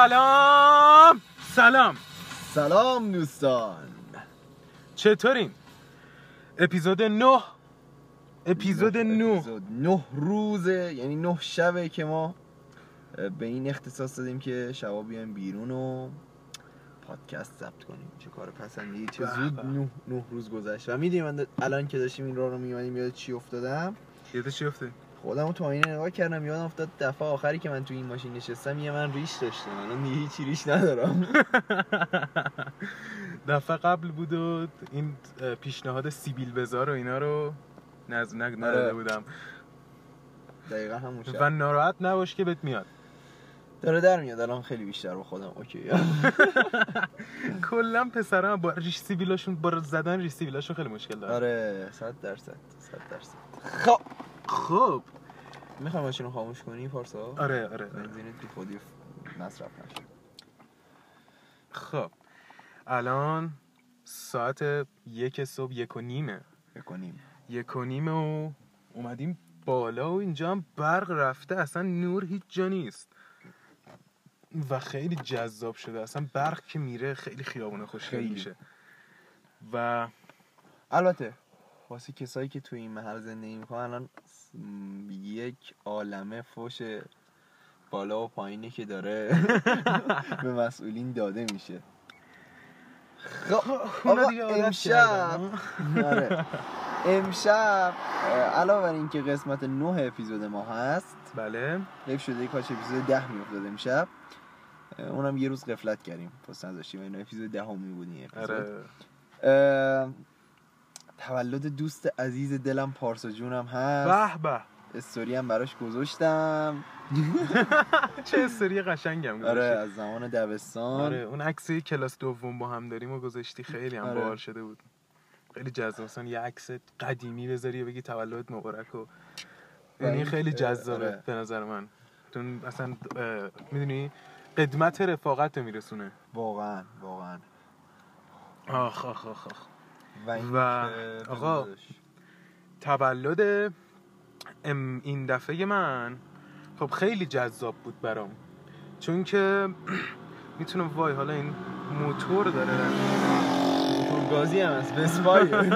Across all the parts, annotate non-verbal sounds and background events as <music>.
سلام. سلام. سلام دوستان. چطورین؟ اپیزود 9 اپیزود 9 اپیزود نه روزه یعنی نه شبه که ما به این اختصاص دادیم که شبا بیایم بیرون و پادکست ضبط کنیم. چه کار پسندی؟ چه زود به. نه, نه روز گذشت. و می‌دونی من الان که داشتیم این راه رو میمانیم یاد چی افتادم؟ یادت چی افته خودم تو آینه نگاه کردم یادم افتاد دفعه آخری که من تو این ماشین نشستم یه من ریش داشتم. الان دیگه هیچی ریش ندارم. <laughs> دفعه قبل بود و این پیشنهاد سیبیل بزار و اینا رو نگ نداده آره. بودم. دقیقا همون شب. و ناراحت نباش که بهت میاد. داره در میاد. الان خیلی بیشتر با خودم. اوکی. <laughs> کلا پسرا با ریش سیبیلاشون با زدن ریش سیبیلاشون خیلی مشکل دارن آره صد درصد صد درصد. خب. خب. می‌خوای ماشین رو خاموش کنی پارسا؟ آره آره, آره. بنزین بی خودی مصرف نشه. خب. الان ساعت یک صبح یک و نیمه. بکنیم یک و نیمه و اومدیم بالا و اینجا هم برق رفته. اصلا نور هیچ جا نیست. و خیلی جذاب شده. اصلا برق که میره خیلی خیابونه خوشگل. میشه. و البته واسه کسایی که توی این محل زندگی می‌کنن الان یک عالمه فوش بالا و پایینی که داره <laughs> به مسئولین داده میشه. خب امشب. آره. امشب علاوه بر اینکه قسمت نه اپیزود ما هست بله. حیف شده کاش اپیزود ده میافتاد امشب. اونم یه روز قفلت کردیم. پس نذاشتیم اینو اپیزود دهمی بود این اپیزود. آره. تولد دوست عزیز دلم پارسا جونم هست. به به. استوری هم براش گذاشتم. <laughs> چه استوری قشنگم آره گذاشتی. از زمان دبستان. آره اون عکس کلاس دوم با هم داریم و گذاشتی. خیلی هم آره. باحال شده بود. خیلی جذاب. مثلا یه عکس قدیمی بذاری و بگی تولد مبارک و یعنی این- خیلی جذابه آره. به نظر من. چون اصلا می‌دونی قدمت رفاقت رو میرسونه. واقعا واقعا. آخ آخ آخ آخ. و, این و آقا، تولد ام- این دفعه من خب خیلی جذاب بود برام. چون که <clears throat> می‌تونم وای حالا این موتور داره. گازی هم هست بسپای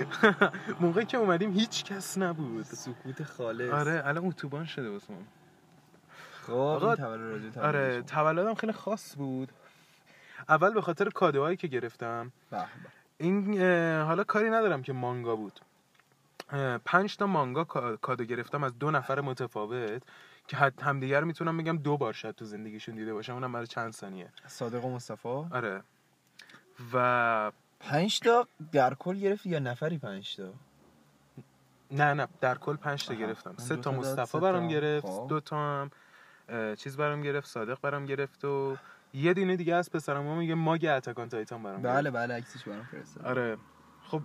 <laughs> موقعی که اومدیم هیچ کس نبود. سکوت خالص. آره الان اتوبان شده واسه من. خب آقا، تولد آره. تولدم خیلی خاص بود. اول به خاطر کادوهایی که گرفتم. به به. این حالا کاری ندارم که مانگا بود. پنج تا مانگا کا- کادو گرفتم از دو نفر متفاوت که حد همدیگه رو می‌تونم بگم دو بار شاید تو زندگیشون دیده باشم. اونم برای چند ثانیه. صادق و مصطفی؟ آره. و پنج تا در کل گرفتی یا نفری پنج تا؟ نه نه در کل پنج تا. گرفتم. سه تا مصطفی برام. گرفت خب. دو تا هم چیز برام گرفت صادق برام گرفت و یه دونه دیگه از پسرم میگه ماگ اتکان تایتان برام بله بله عکسش برام فرستاد. آره. خب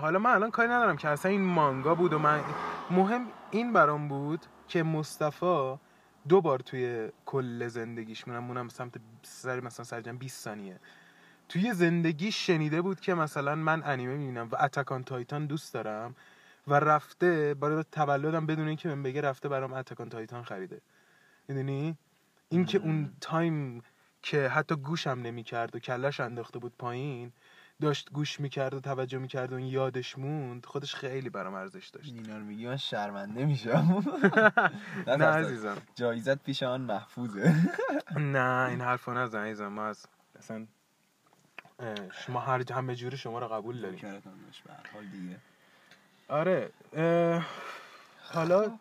حالا من الان کاری ندارم که اصلا این مانگا بود و من مهم این برام بود که مصطفی دو بار توی کل زندگیش مونم مونم سمت سر مثلا سرجمع 20 ثانیه. توی زندگی شنیده بود که مثلا من انیمه می‌بینم و Attack on Titan دوست دارم و رفته برای تولدم بدون اینکه من بگه رفته برام Attack on Titan خریده. می‌دونی؟ این که اون time که حتی گوشم نمی‌کرد و کلش انداخته بود پایین داشت گوش می‌کرد و توجه می‌کرد و این یادش موند خودش خیلی برام ارزش داشت. اینا رو میگی من شرمنده میشم. <laughs> نه عزیزم. جایزت پیش آن محفوظه. <laughs> نه این حرفا نزن عزیزم ما از اصلا شما هر همه جوری شما رو قبول داریم. حال دیگه. آره حالا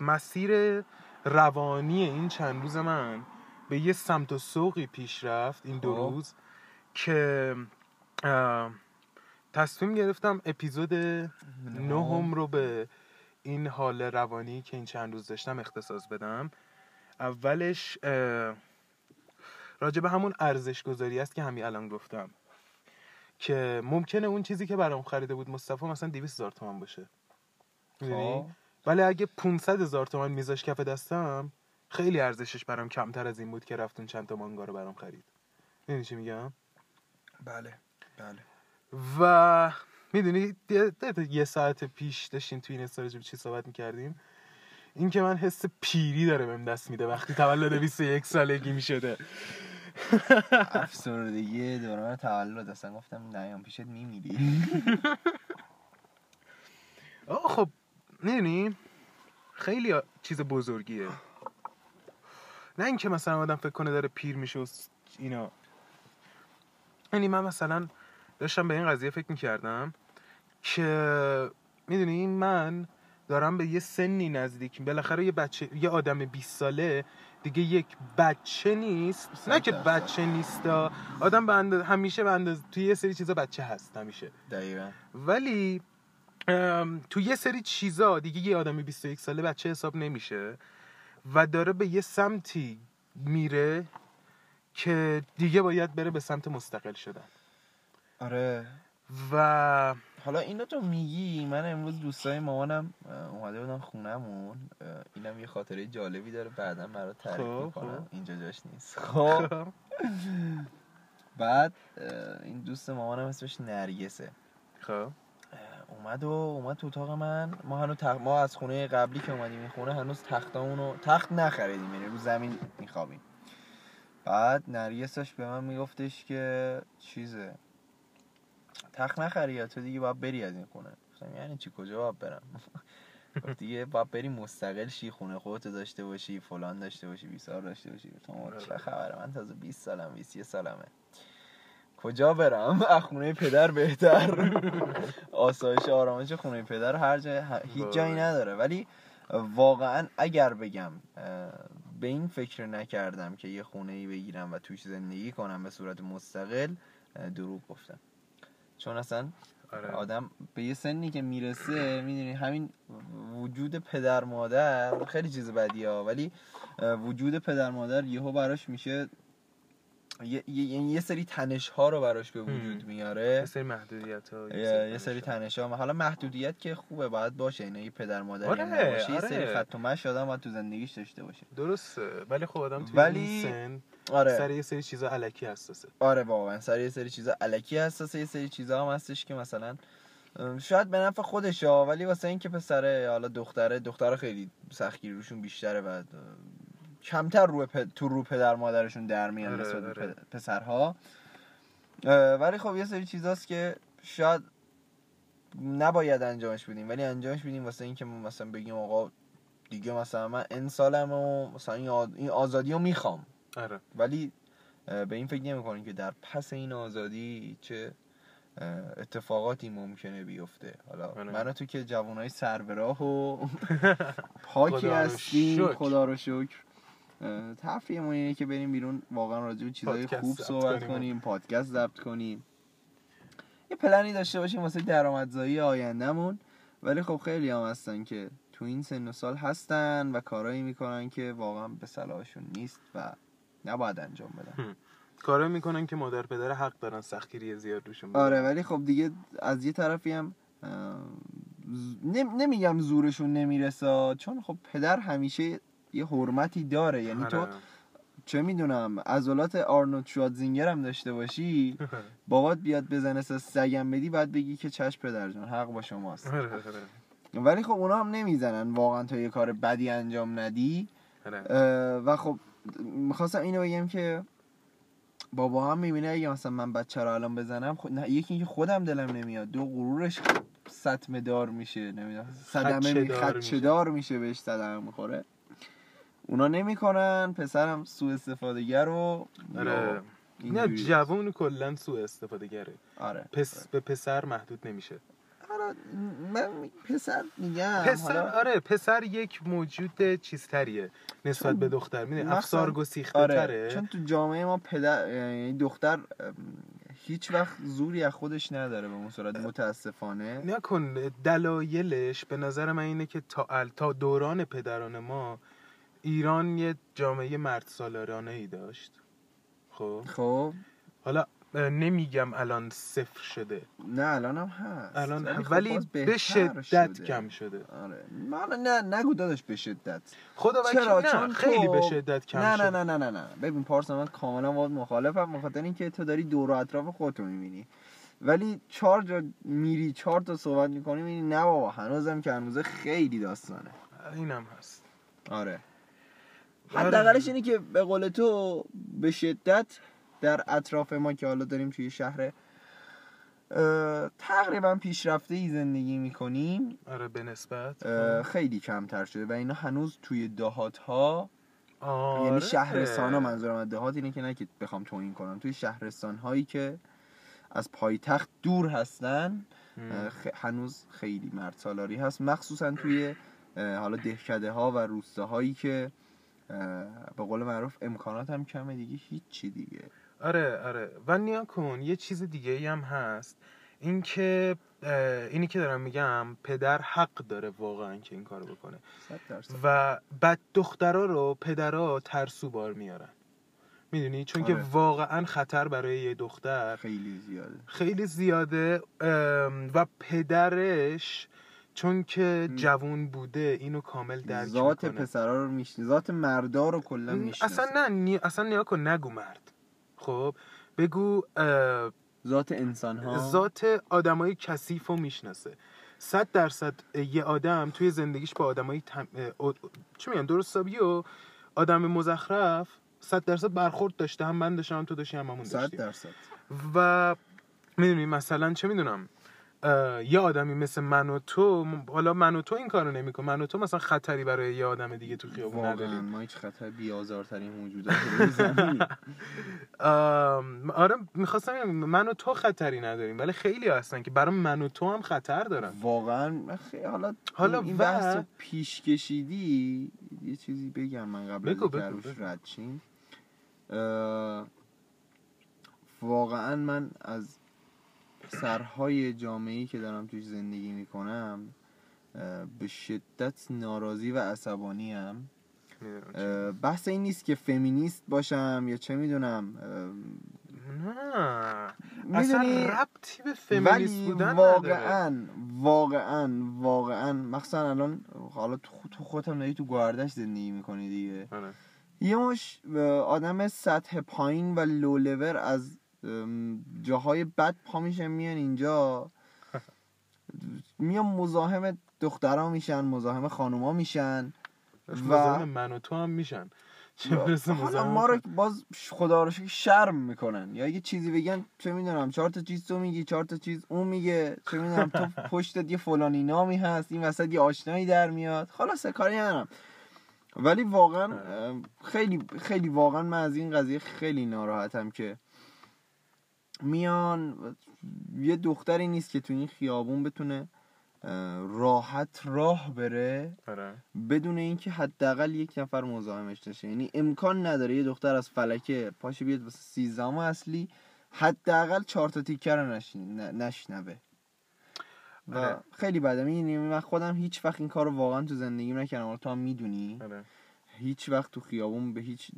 مسیر روانی این چند روز من به یه سمت و سوقی پیش رفت این دو خب. روز که تصمیم گرفتم اپیزود نهم رو به این حال روانی که این چند روز داشتم اختصاص بدم اولش راجع به همون ارزش گذاری است که همین الان گفتم که ممکنه اون چیزی که برام خریده بود مصطفی مثلا 200 هزار تومن باشه می‌دونی؟ خب. ولی اگه 500 هزار تومن میذاش کف دستم خیلی ارزشش برام کمتر از این بود که رفتون چند تا مانگا رو برام خرید. می‌دونی چی میگم؟ بله بله. و می‌دونی یه ساعت پیش داشتیم توی این استوریج چی صحبت می‌کردیم؟ این که من حس پیری داره بهم دست میده وقتی تولد 21 سالگی می‌شده. افسردگی دوران تولد اصلا گفتم نیام پیشت میمیری. <laughs> آه خب می‌دونی؟ خیلی چیز بزرگیه. نه اینکه مثلا آدم فکر کنه داره پیر میشه و اینا. یعنی من مثلا داشتم به این قضیه فکر می‌کردم که می‌دونی من دارم به یه سنی نزدیک بالاخره یه بچه یه آدم 20 ساله دیگه یک بچه نیست. نه که. بچه نیست آدم به انداز- همیشه به انداز توی یه سری چیزا بچه هست همیشه. دقیقا. ولی ام، تو یه سری چیزا دیگه یه آدمی 21 ساله بچه حساب نمیشه. و داره به یه سمتی میره که دیگه باید بره به سمت مستقل شدن. آره. و حالا اینو تو میگی؟ من امروز دوستای مامانم اومده بودن خونمون. اینم یه خاطره جالبی داره بعدا برات تعریف خب، می‌کنم خب. اینجا جاش نیست. <laughs> خب. بعد این دوست مامانم اسمش نرگسه. خب. اومد و اومد تو اتاق من. ما هنوز تخ... ما از خونه قبلی که اومدیم این خونه هنوز تختامونو تخت نخریدیم یعنی رو زمین میخوابیم. بعد نرگسش به من میگفتش که چیزه. تخت نخری تو دیگه باید بری از این خونه. گفتم یعنی چی؟ کجا باید برم؟ <laughs> گفت دیگه باید بری مستقل شی خونه خودتو داشته باشی فلان داشته باشی بیسار داشته باشی. گفتم چه خبره من تازه 20 سالم 21 سالمه. کجا برم؟ <laughs> از خونه پدر بهتر. <laughs> آسایش آرامش خونه پدر هر جای ه- هیچ جایی نداره. ولی واقعا اگر بگم به این فکر نکردم که یه خونه ای بگیرم و توش زندگی کنم به صورت مستقل دروغ گفتم. چون اصلا آره. آدم به یه سنی که می‌رسه می‌دونی همین وجود پدر مادر خیلی چیز بدیه ها. ولی وجود پدر مادر یهو براش میشه یه, یه, یعنی یه سری تنش ها رو براش به وجود یه میاره سری محدودیت ها یه, یه سری تنش ها حالا محدودیت که خوبه باید باشه. اینه یه پدر مادری آره، نباشه یه آره. سری خط و مشی آدم باید تو زندگیش داشته باشه. درسته. ولی خب آدم توی ولی- این سن آره. سر یه سری چیزا علکی حساسه. آره واقعا سر یه سری چیزا علکی حساسه. یه سری چیزا هم هستش که مثلا شاید به نفع خودشه ولی واسه اینکه پسره حالا دختره دختره خیلی سختگیری روشون بیشتره و کمتر رو پ... تو رو پدر مادرشون در میان آره، نسبت آره. پسرها ولی خب یه سری چیزاست که شاید نباید انجامش بدیم ولی انجامش بدیم واسه اینکه ما مثلا بگیم آقا دیگه مثلا من این سالم و مثلا این, آ- این آزادی رو می‌خوام آره ولی به این فکر نمی که در پس این آزادی چه اتفاقاتی ممکنه بیفته حالا آره. من تو که جوانای سر به راه و <laughs> پاکی هستیم. خدا رو شکر تفریحمون اینه که بریم بیرون واقعا راجع به چیزای خوب صحبت کنیم. پادکست ضبط کنیم یه پلنی داشته باشیم واسه درآمدزایی آیندهمون ولی خب خیلی هم هستن که تو این سن و سال هستن و کارایی می‌کنن که واقعا به صلاحشون نیست و نباید انجام بدن کارا می‌کنن که مادر پدر حق دارن سختگیری زیاد روشون. آره ولی خب دیگه از یه طرفی هم نمیگم زورشون نمی‌رسه چون خب پدر همیشه یه حرمتی داره. یعنی تو آره. چه می‌دونم عضلات آرنولد شوارزنگر هم داشته باشی <laughs> بابات بیاد بزنه سگم بدی بعد بگی که چشم پدر جان حق با شماست. آره، آره، ولی خب اونا هم نمی‌زنن واقعا تا یه کار بدی انجام ندی. و خب می‌خواستم اینو بگم که بابا هم می‌بینه اگه مثلا من بچه رو الان بزنم خود... نه یکی اینکه خودم دلم نمیاد. دو غرورش سطمه دار میشه نمی‌دونم صدمه می... خدشه‌دار خدشه میشه. دار میشه بهش صدمه می‌خوره. اونا نمی‌کنن پسرم سوء استفاده گر و آره. نه. جوون کلا سوء استفاده گره آره پس به پسر محدود نمیشه آره من پسر میگم پسر حالا- آره پسر یک موجود چیزتریه نسبت چون به دختر می‌دونی افسار گسیخته آره تره چون تو جامعه ما پدر یعنی دختر هیچ وقت زوری از خودش نداره به اون صورت متاسفانه نکن دلایلش به نظر من اینه که تا. تا دوران پدران ما ایران یه جامعه مرد سالارانه ای داشت. خب؟ خب. حالا نمیگم الان صفر شده. نه الان هم هست. الان ولی, خب ولی به شدت شده. کم شده. آره. من نه نگو داداش به شدت. خدا چرا؟ نه چون خیلی تو- به شدت کم نه شده. نه نه نه نه. نه ببین پارسا من کاملا باید مخالفم بخاطر اینکه تو داری دور و اطراف خودتو می‌بینی. ولی چهار جا میری چهار تا صحبت می‌کنی می‌بینی نه بابا هنوزم که هنوزه خیلی داستانه. اینم هست. آره. حداقلش اینه که به قول تو به شدت در اطراف ما که حالا داریم توی شهر تقریبا پیشرفته ای زندگی می‌کنیم. آره به نسبت. خیلی کمتر شده و اینا هنوز توی دهات ها آره. یعنی شهرستان ها منظورم از دهات اینه که نه که بخوام توهین کنم. توی شهرستان هایی که از پایتخت دور هستن. خ- هنوز خیلی مرد سالاری هست. مخصوصا توی حالا دهکده ها و روستاهایی که اه، به قول معروف امکانات هم کمه دیگه هیچی دیگه. آره آره. و نیا کن یه چیز دیگه ای هم هست. اینکه اه، اینی که دارم میگم پدر حق داره واقعا که این کارو بکنه. و بد دخترا رو پدرا ترسو بار میارن. می‌دونی؟ چون که آره. واقعا خطر برای یه دختر خیلی زیاده. خیلی زیاده. و پدرش چون که. جوون بوده اینو کامل درک ذات پسرا رو میشنی ذات مردا رو کلا می‌شناسه. اصلا نه نی... اصلا نیا کن نگو مرد. خب بگو ذات انسان ها ذات آدمای کثیف رو می‌شناسه. صد درصد یه آدم توی زندگیش با آدمای تم... اه، چی میگن درست و آدم مزخرف صد درصد برخورد داشته هم من داشتم هم تو داشتی هم همون صد داشتی. درصد. و می‌دونی مثلا چه می‌دونم یه آدمی مثل من و تو حالا من و تو این کارو نمیکن من و تو مثلا خطری برای یه آدم دیگه تو خیابون نداریم. ما هیچ خطر بیازارترین موجودات <laughs> آره می‌خواستم من و تو خطری نداریم ولی خیلی هستن که برای من و تو هم خطر دارن. واقعا حالا حالا این و- بحث پیش کشیدی یه چیزی بگم من قبل بگو، بگو، بگو. رد واقعا من از سرهای جامعه که دارم توش زندگی می‌کنم به شدت ناراضی و عصبانی هم. بحث این نیست که فمینیست باشم یا چه می‌دونم. نه. اصلا ربطی به فمینیست بودن نداره. واقعا واقعا واقعا. مخصوصا الان حالا تو هم داری تو گاردش زندگی می‌کنی دیگه. آره. یه مش آدم سطح پایین و لو لور از جاهای بد پا میشن میان اینجا. میان مزاحم دخترها میشن مزاحم خانوما میشن و- من و تو هم میشن. حالا ما رو. باز خدا رو شرم می‌کنن. یا یه چیزی بگن چه می‌دونم چهار تا چیز تو میگی چهار تا چیز اون میگه چه می‌دونم تو <laughs> پشتت یه فلانی نامی هست این وسط یه آشنایی در میاد. خلاصه کاری ندارم. ولی واقعا خیلی خیلی واقعا من از این قضیه خیلی ناراحتم که میان یه دختری نیست که تو این خیابون بتونه راحت راه بره آره. بدون اینکه حداقل یک نفر مزاحمش داشته یعنی امکان نداره یه دختر از فلکه پاشه بیاد واسه سیزدهم اصلی حداقل چهار تا تیکه رو نشنوه و آره. خیلی بده می‌دونی من خودم هیچ وقت این کار رو واقعا تو زندگیم نکردم تو هم می‌دونی آره. هیچ وقت تو خیابون به هیچ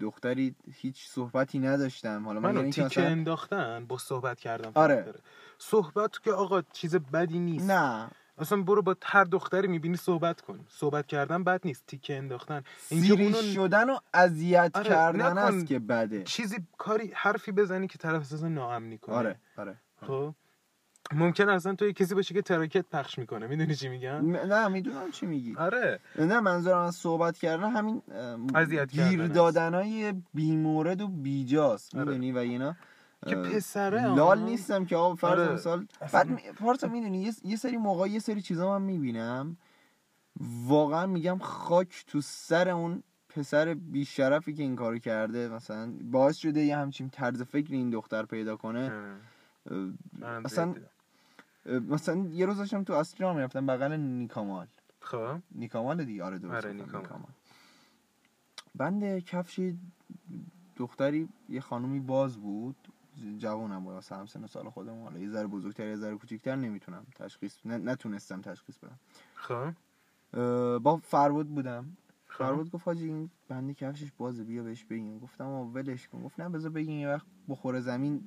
دختری هیچ صحبتی نداشتم. حالا من یعنی که تیکه مثلا انداختن با صحبت کردم آره. داره. صحبت که آقا چیز بدی نیست. نه. اصلا برو با هر دختری می‌بینی صحبت کن. صحبت کردن بد نیست. تیکه انداختن. سیری اونو شدن و اذیت آره، کردن. است که بده. چیزی کاری حرفی بزنی که طرف احساس ناامنی کنه. آره آره. خب؟ ممکن اصلا تو کسی باشه که تراکت پخش می‌کنه می‌دونی چی میگم م- نه می‌دونم چی میگی آره نه منظورم از صحبت کردن همین اذیت گیر. دادنای بیمورد و بیجاست آره. می‌دونی و اینا که پسره لال. نیستم که آقا فرض آره. مثال بعد. پارسا می‌دونی یه... سری موقع یه سری چیزا من می‌بینم واقعا میگم خاک تو سر اون پسر بیشرفی که این کارو کرده مثلا باعث شده یه همچین طرز فکر این دختر پیدا کنه آره. اصلا- مثلا یه روز داشتم تو راه می‌رفتم بغل نیکامال. خب. نیکامال دیگه آره درست آره، گفتم، نیکامال. بند کفشی دختری یه خانومی باز بود جوانم بود واسه همسن سال خودم حالا یه ذره بزرگتر یه ذره کوچیکتر نمی‌تونم تشخیص ن- نتونستم تشخیص بدم. خب. با فرود بودم. خب. فرود گفت حاجی این بند کفشش بازه بیا بهش بگیم. گفتم ولش کن. گفت نه بذار بگیم یه وقت بخوره زمین.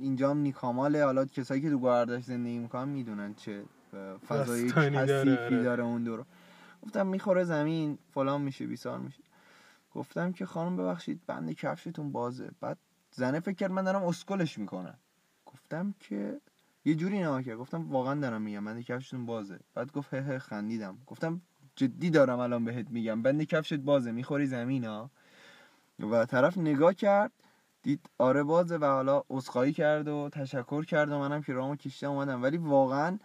اینجا هم نیکاماله حالا کسایی که تو گاردش زندگی می‌کنن می‌دونن چه فضای کثیفی آره. داره اون دور. گفتم می‌خوره زمین فلان میشه بیسار میشه. گفتم که خانم ببخشید بند کفشتون بازه. بعد زنه فکر کرد من دارم اسکلش می‌کنم. گفتم که یه جوری نگاه کرد. گفتم واقعا دارم میگم بند کفشتون بازه. بعد گفت هه هه خندیدم. گفتم جدی دارم الان بهت میگم. بند کفشت بازه می‌خوری زمین ها و طرف نگاه کرد دید آره بازه و حالا عذرخواهی کرد و تشکر کرد و منم که رامو کشیدم اومدم. ولی واقعا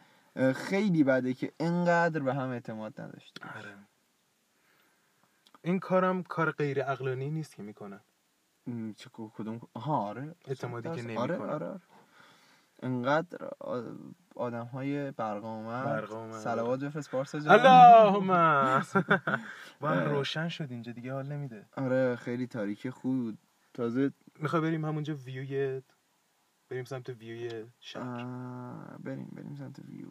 خیلی بده که انقدر به هم اعتماد نداشته آره. این کارم کار غیر عقلانی نیست که می‌کنن. چه کدوم آها آره. اعتمادی که آره نمی‌کنن. آره, آره. انقدر آدم های برقامت. سلوات بفرست پارسا جان. اللهم. <laughs> با هم روشن شد اینجا دیگه حال نمیده. آره خیلی تاریکی خوب تازه می‌خوای بریم همونجا ویوی بریم سمت ویوی شهر. بریم بریم سمت ویو.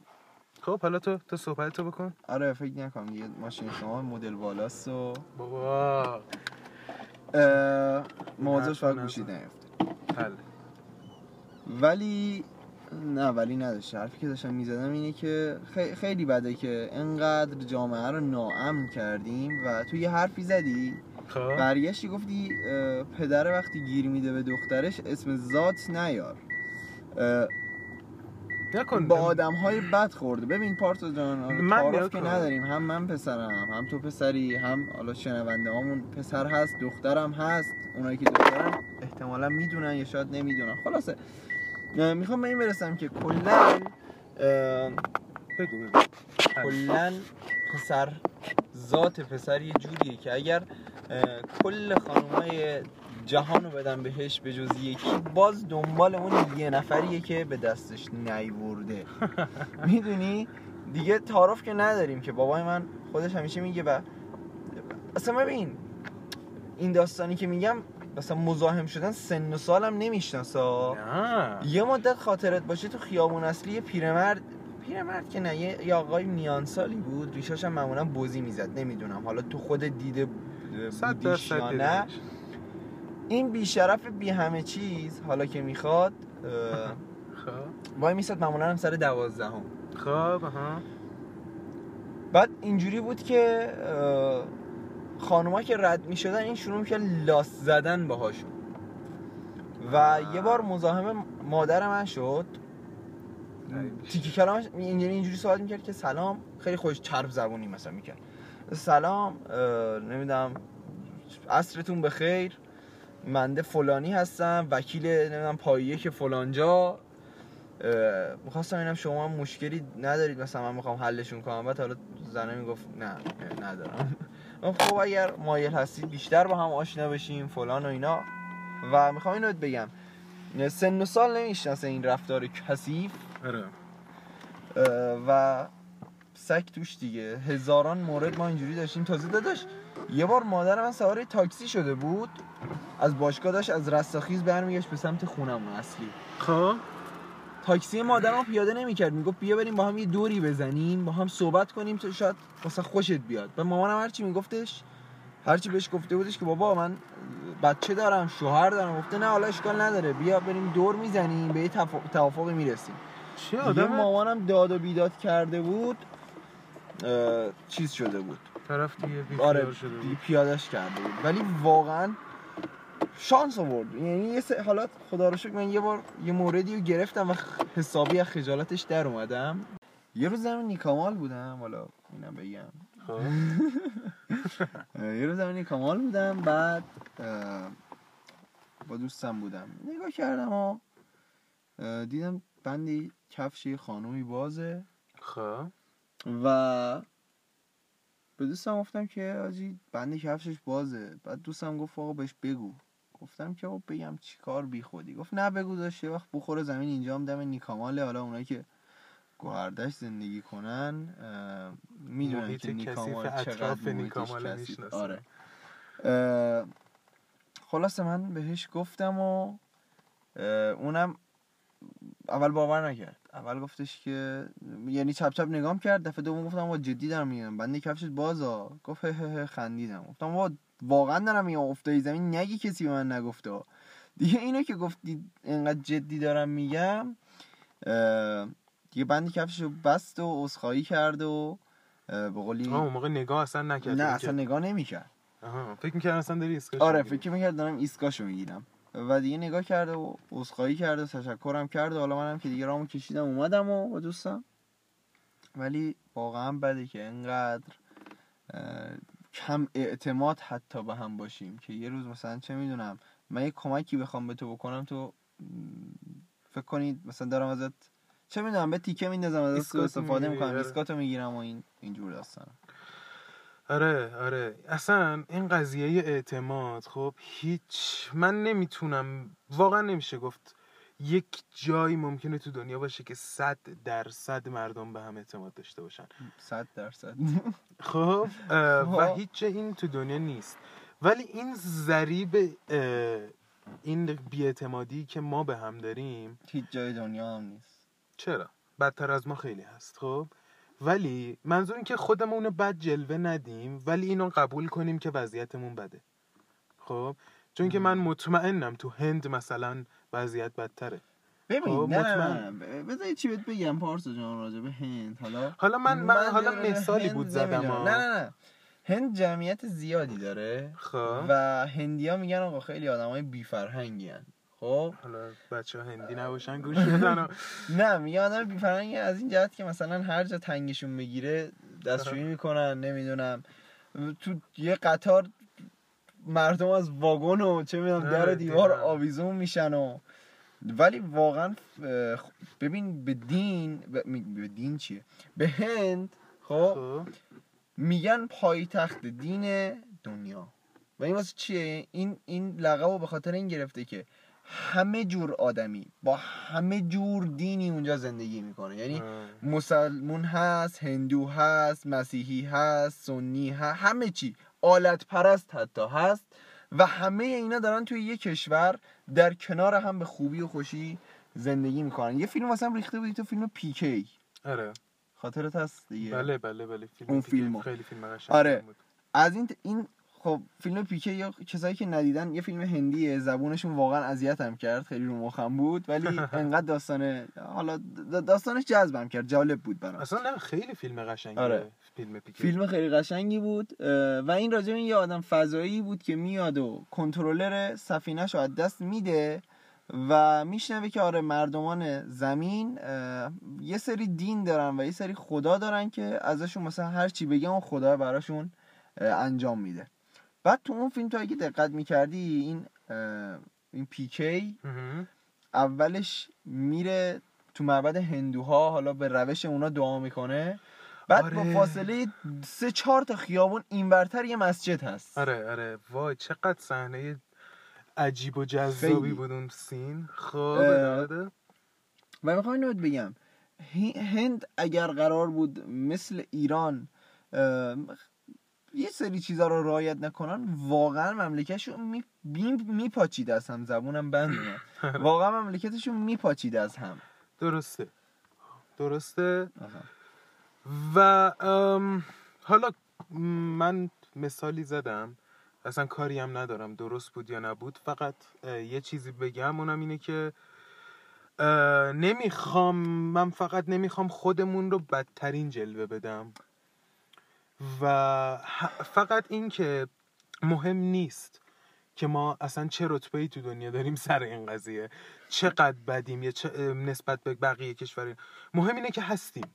خب حالا تو تو صحبت تو بکن. آره فکر نکنم دیگه ماشین شما مدل بالاست و بابا. موضوعش حرف فقط نیفته. حل. ولی نه ولی نداشته. حرفی که داشتم می‌زدم اینه که خی- خیلی بده که انقدر جامعه رو ناامن کردیم و تو یه حرفی زدی. خب. برگشتی گفتی پدر وقتی گیر میده به دخترش اسم ذات نیار. نکن. با آدم های بد خورده. ببین پارسا جان من که. نداریم. هم من پسرم هم تو پسری هم حالا شنونده هامون پسر هست دخترم هست. اونایی که دخترم احتمالا می‌دونن یا شاید نمی‌دونن. خلاصه. می‌خوام به این برسم که کلا بگو بگو. کلا پسر ذات پسر یه جوریه که اگر کل خانمای جهان رو بدن بهش به جز یکی باز دنبال اون یه نفریه که به دستش نیورده <laughs> می‌دونی دیگه تعارف که نداریم که بابای من خودش همیشه میگه و اصلا ببین این داستانی که میگم مثلا مزاحم شدن سن و سالم نمیشناسا نه. یه مدت خاطرت باشه تو خیابون اصلی یه پیرمرد پیرمرد که نه یه آقای میان سالی بود. ریشاش هم معمولا بزی می‌زد نمی‌دونم. حالا تو خود دیده بودیش یا نه. این بیشرف بی همه چیز حالا که می‌خواد <laughs> خب. وای میساد معمولا هم سر دوازدهم. خب ها بعد اینجوری بود که خانوما که رد می‌شدن این شروع که لاس زدن باهاشون. و یه بار مزاحم مادر من شد. تیکی کلامش یعنی اینجوری صحبت می‌کرد که سلام خیلی خوش چرب زبونی مثلا می‌کرد. سلام نمی‌دونم عصرتون بخیر منده فلانی هستم وکیل نمی‌دونم پاییه که فلانجا. می‌خواستم اینم شما مشکلی ندارید مثلا من می‌خوام حلشون کنم. بعد حالا زنه می‌گفت نه ندارم. خب اگر مایل هستید بیشتر با هم آشنا بشیم فلان و اینا. و می‌خوام اینو بگم. سن و سال نمی‌شناسه این رفتار کثیف. آره. و سگ توش دیگه. هزاران مورد ما اینجوری داشتیم. تازه داداش یه بار مادر من سوار تاکسی شده بود. از باشگاه داشت از رستاخیز برمیگشت به سمت خونمون اصلی. خب؟ تاکسی مادرم پیاده نمی‌کرد. می‌گفت بیا بریم با هم یه دوری بزنیم با هم صحبت کنیم. تو شاید واسه خوشت بیاد. و مامانم هرچی میگفتش هرچی بهش گفته بودش که بابا من بچه دارم شوهر دارم. گفته نه حالا اشکال نداره. بیا بریم دور می‌زنیم به یه توافقی می‌رسیم. چه آدم؟ مامانم داد و بیداد کرده بود چیز شده بود. طرف دیگه آره شده بود. پیادش کرده بود. ولی واقعا شانس آورد. یعنی یه سه حالات خدا رو شکر من یه بار یه موردی رو گرفتم و حسابی از خجالتش در اومدم. یه روز زمین نیکامال بودم. حالا اینم بگم. خب. <laughs> یه روز زمین نیکامال بودم. بعد با دوستم بودم. نگاه کردم و دیدم بندی کفش یه خانومی بازه. خب. و به دوستم گفتم که آجی بند کفشش بازه. بعد دوستم گفت آقا بهش بگو. گفتم که آقا بگم چی کار بی خودی. گفت نه بگو داشت یه وقت بخوره زمین اینجا هم دم نیکاماله. حالا اونایی که گوهردش زندگی کنن می‌دونن که نیکامال چقدر نیکامال. آره. خلاصه من بهش گفتم و اونم اول باور نکرد. اول گفتش که یعنی چپ چپ نگام کرد دفعه دوم گفتم با جدی دارم میگم. بنده کفشت بازا. گفت هه هه هه خندیدم. گفتم با واقعا دارم میگم افتادی زمین نگی کسی به من نگفته. دیگه اینو که گفتی اینقدر جدی دارم میگم دیگه بند کفشو بست و عذرخواهی کرد و به قولی اون موقع نگاه اصلا نکرد. نه اصلا نگاه نمی‌کرد. آها فکر می‌کردم اصلا داری اسکاش آره. فکر می‌کرد دارم ایسکاشو می‌گیرم. و دیگه نگاه کرد و عذرخواهی کرد و تشکرم کرد و حالا منم که دیگه رامو کشیدم اومدم و با دوستم. ولی واقعا بده که انقدر کم اعتماد حتی به هم باشیم که یه روز مثلا چه می‌دونم من یه کمکی بخوام به تو بکنم تو فکر کنید مثلا دارم ازت چه می‌دونم به تیکه میندازم ازت استفاده می‌کنم آره. ایسکاتو می‌گیرم و این اینجور داستان آره آره اصلا این قضیه اعتماد خب هیچ من نمی‌تونم واقعا نمیشه گفت یک جایی ممکنه تو دنیا باشه که صد درصد مردم به هم اعتماد داشته باشن. صد درصد. خب اه، و خب. هیچ این تو دنیا نیست. ولی این ضریب اه، این بیاعتمادی که ما به هم داریم هیچ جای دنیا هم نیست. چرا؟ بدتر از ما خیلی هست خب؟ ولی منظور این که خودمون رو بد جلوه ندیم ولی اینو قبول کنیم که وضعیتمون بده. خب؟ چون که من مطمئنم تو هند مثلا وضعیت بدتره. ببین خب، نه مطمئن. نه بذار یه چی بهت بگم پارسا جان راجع به هند. حالا حالا من, من, حالا راجع به مثالی بود زدم. ها. نه نه نه. هند جمعیت زیادی داره خب. و هندیا میگن آقا خیلی آدمای بی فرهنگی خب؟ حالا بچه ها هندی نباشن گوش بدن <laughs> نه میگن آدم بی فرهنگی از این جهت که مثلا هر جا تنگشون بگیره دستشویی می‌کنن نمی‌دونم. تو یه قطار مردم از واگن و چه می‌دونم در آره، دیوار. آویزون میشن و ولی واقعا ببین به دین به دین چیه؟ به هند خب خب. میگن پایتخت دین دنیا. و این واسه چیه؟ این این لقب رو به خاطر این گرفته که همه جور آدمی با همه جور دینی اونجا زندگی می‌کنه. یعنی. مسلمون هست هندو هست مسیحی هست سنی هست همه چی. آلت پرست حتی هست و همه اینا دارن توی یه کشور در کنار هم به خوبی و خوشی زندگی می‌کنن. یه فیلم واسه هم ریخته بودی تو فیلم پیکی آره. خاطرت هست دیگه؟ بله بله بله. فیلم اون فیلمو. خیلی فیلم آره. بود. از این این خب فیلم پیکه یا کسایی که ندیدن یه فیلم هندیه. زبونشون واقعا اذیتم کرد. خیلی رو مخم بود. ولی <laughs> انقدر داستان حالا دا- داستانش جذبم کرد. جالب بود برام اصلا نه خیلی فیلم قشنگیه. آره. فیلم فیلم خیلی قشنگی بود و این راجع به این یه آدم فضایی بود که میاد و کنترلر سفینهش رو از دست میده و میشنوه که آره مردمان زمین یه سری دین دارن و یه سری خدا دارن که ازشون مثلا هر چی بگن اون خدا براشون انجام میده بعد تو اون فیلم تو اگه دقت می‌کردی این این پیکی. اولش میره تو معبد هندوها حالا به روش اونا دعا می‌کنه بعد آره. با فاصله سه چهار تا خیابون اینورتر یه مسجد هست. آره آره. وای چقدر صحنه عجیب و جذابی. بود اون سین. خب. و می‌خوام اینو بگم. هند اگر قرار بود مثل ایران یه سری چیزا رو رعایت نکنن واقعا مملکتشون می- می- میپاچید از هم زبونم بند اومد. <laughs> واقعا مملکتشون میپاچید از هم. درسته. درسته. و حالا من مثالی زدم. اصلا کاری هم ندارم. درست بود یا نبود. فقط یه چیزی بگم. اونم اینه که نمی‌خوام من فقط نمی‌خوام خودمون رو بدترین جلوه بدم. و فقط این که مهم نیست که ما اصلا چه رتبه ای تو دنیا داریم سر این قضیه. چقدر بدیم یا چه نسبت به بقیه کشور مهم اینه که هستیم.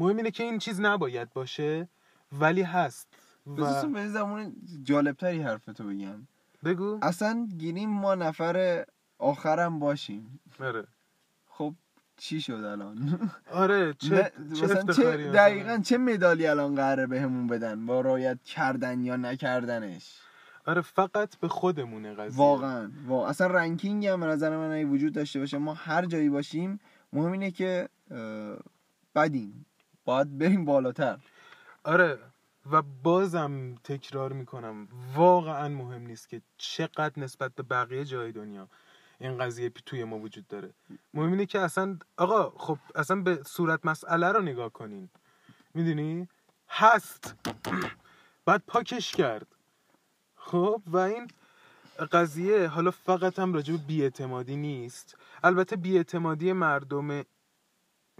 مهم اینه که این چیز نباید باشه ولی هست و به زمان جالبتری حرفتو بگم. بگو. اصلا گیریم ما نفر آخرم باشیم. آره. خب چی شد الان؟ آره چه, چه چه. دقیقا چه مدالی الان قراره بهمون بدن؟ با رایت کردن یا نکردنش؟ آره فقط به خودمونه قضیه. واقعا واقعا. اصلا رنکینگ هم به نظر من وجود داشته باشه ما هر جایی باشیم مهم اینه که بدیم. باید بریم بالاتر. آره و بازم تکرار می‌کنم واقعا مهم نیست که چقدر نسبت به بقیه جای دنیا این قضیه توی ما وجود داره. مهم اینه که اصلا آقا خب اصلا به صورت مسئله رو نگاه کنین. می‌دونی؟ هست. بعد پاکش کرد. خب و این قضیه حالا فقط هم راجع به بیاعتمادی نیست. البته بیاعتمادی مردم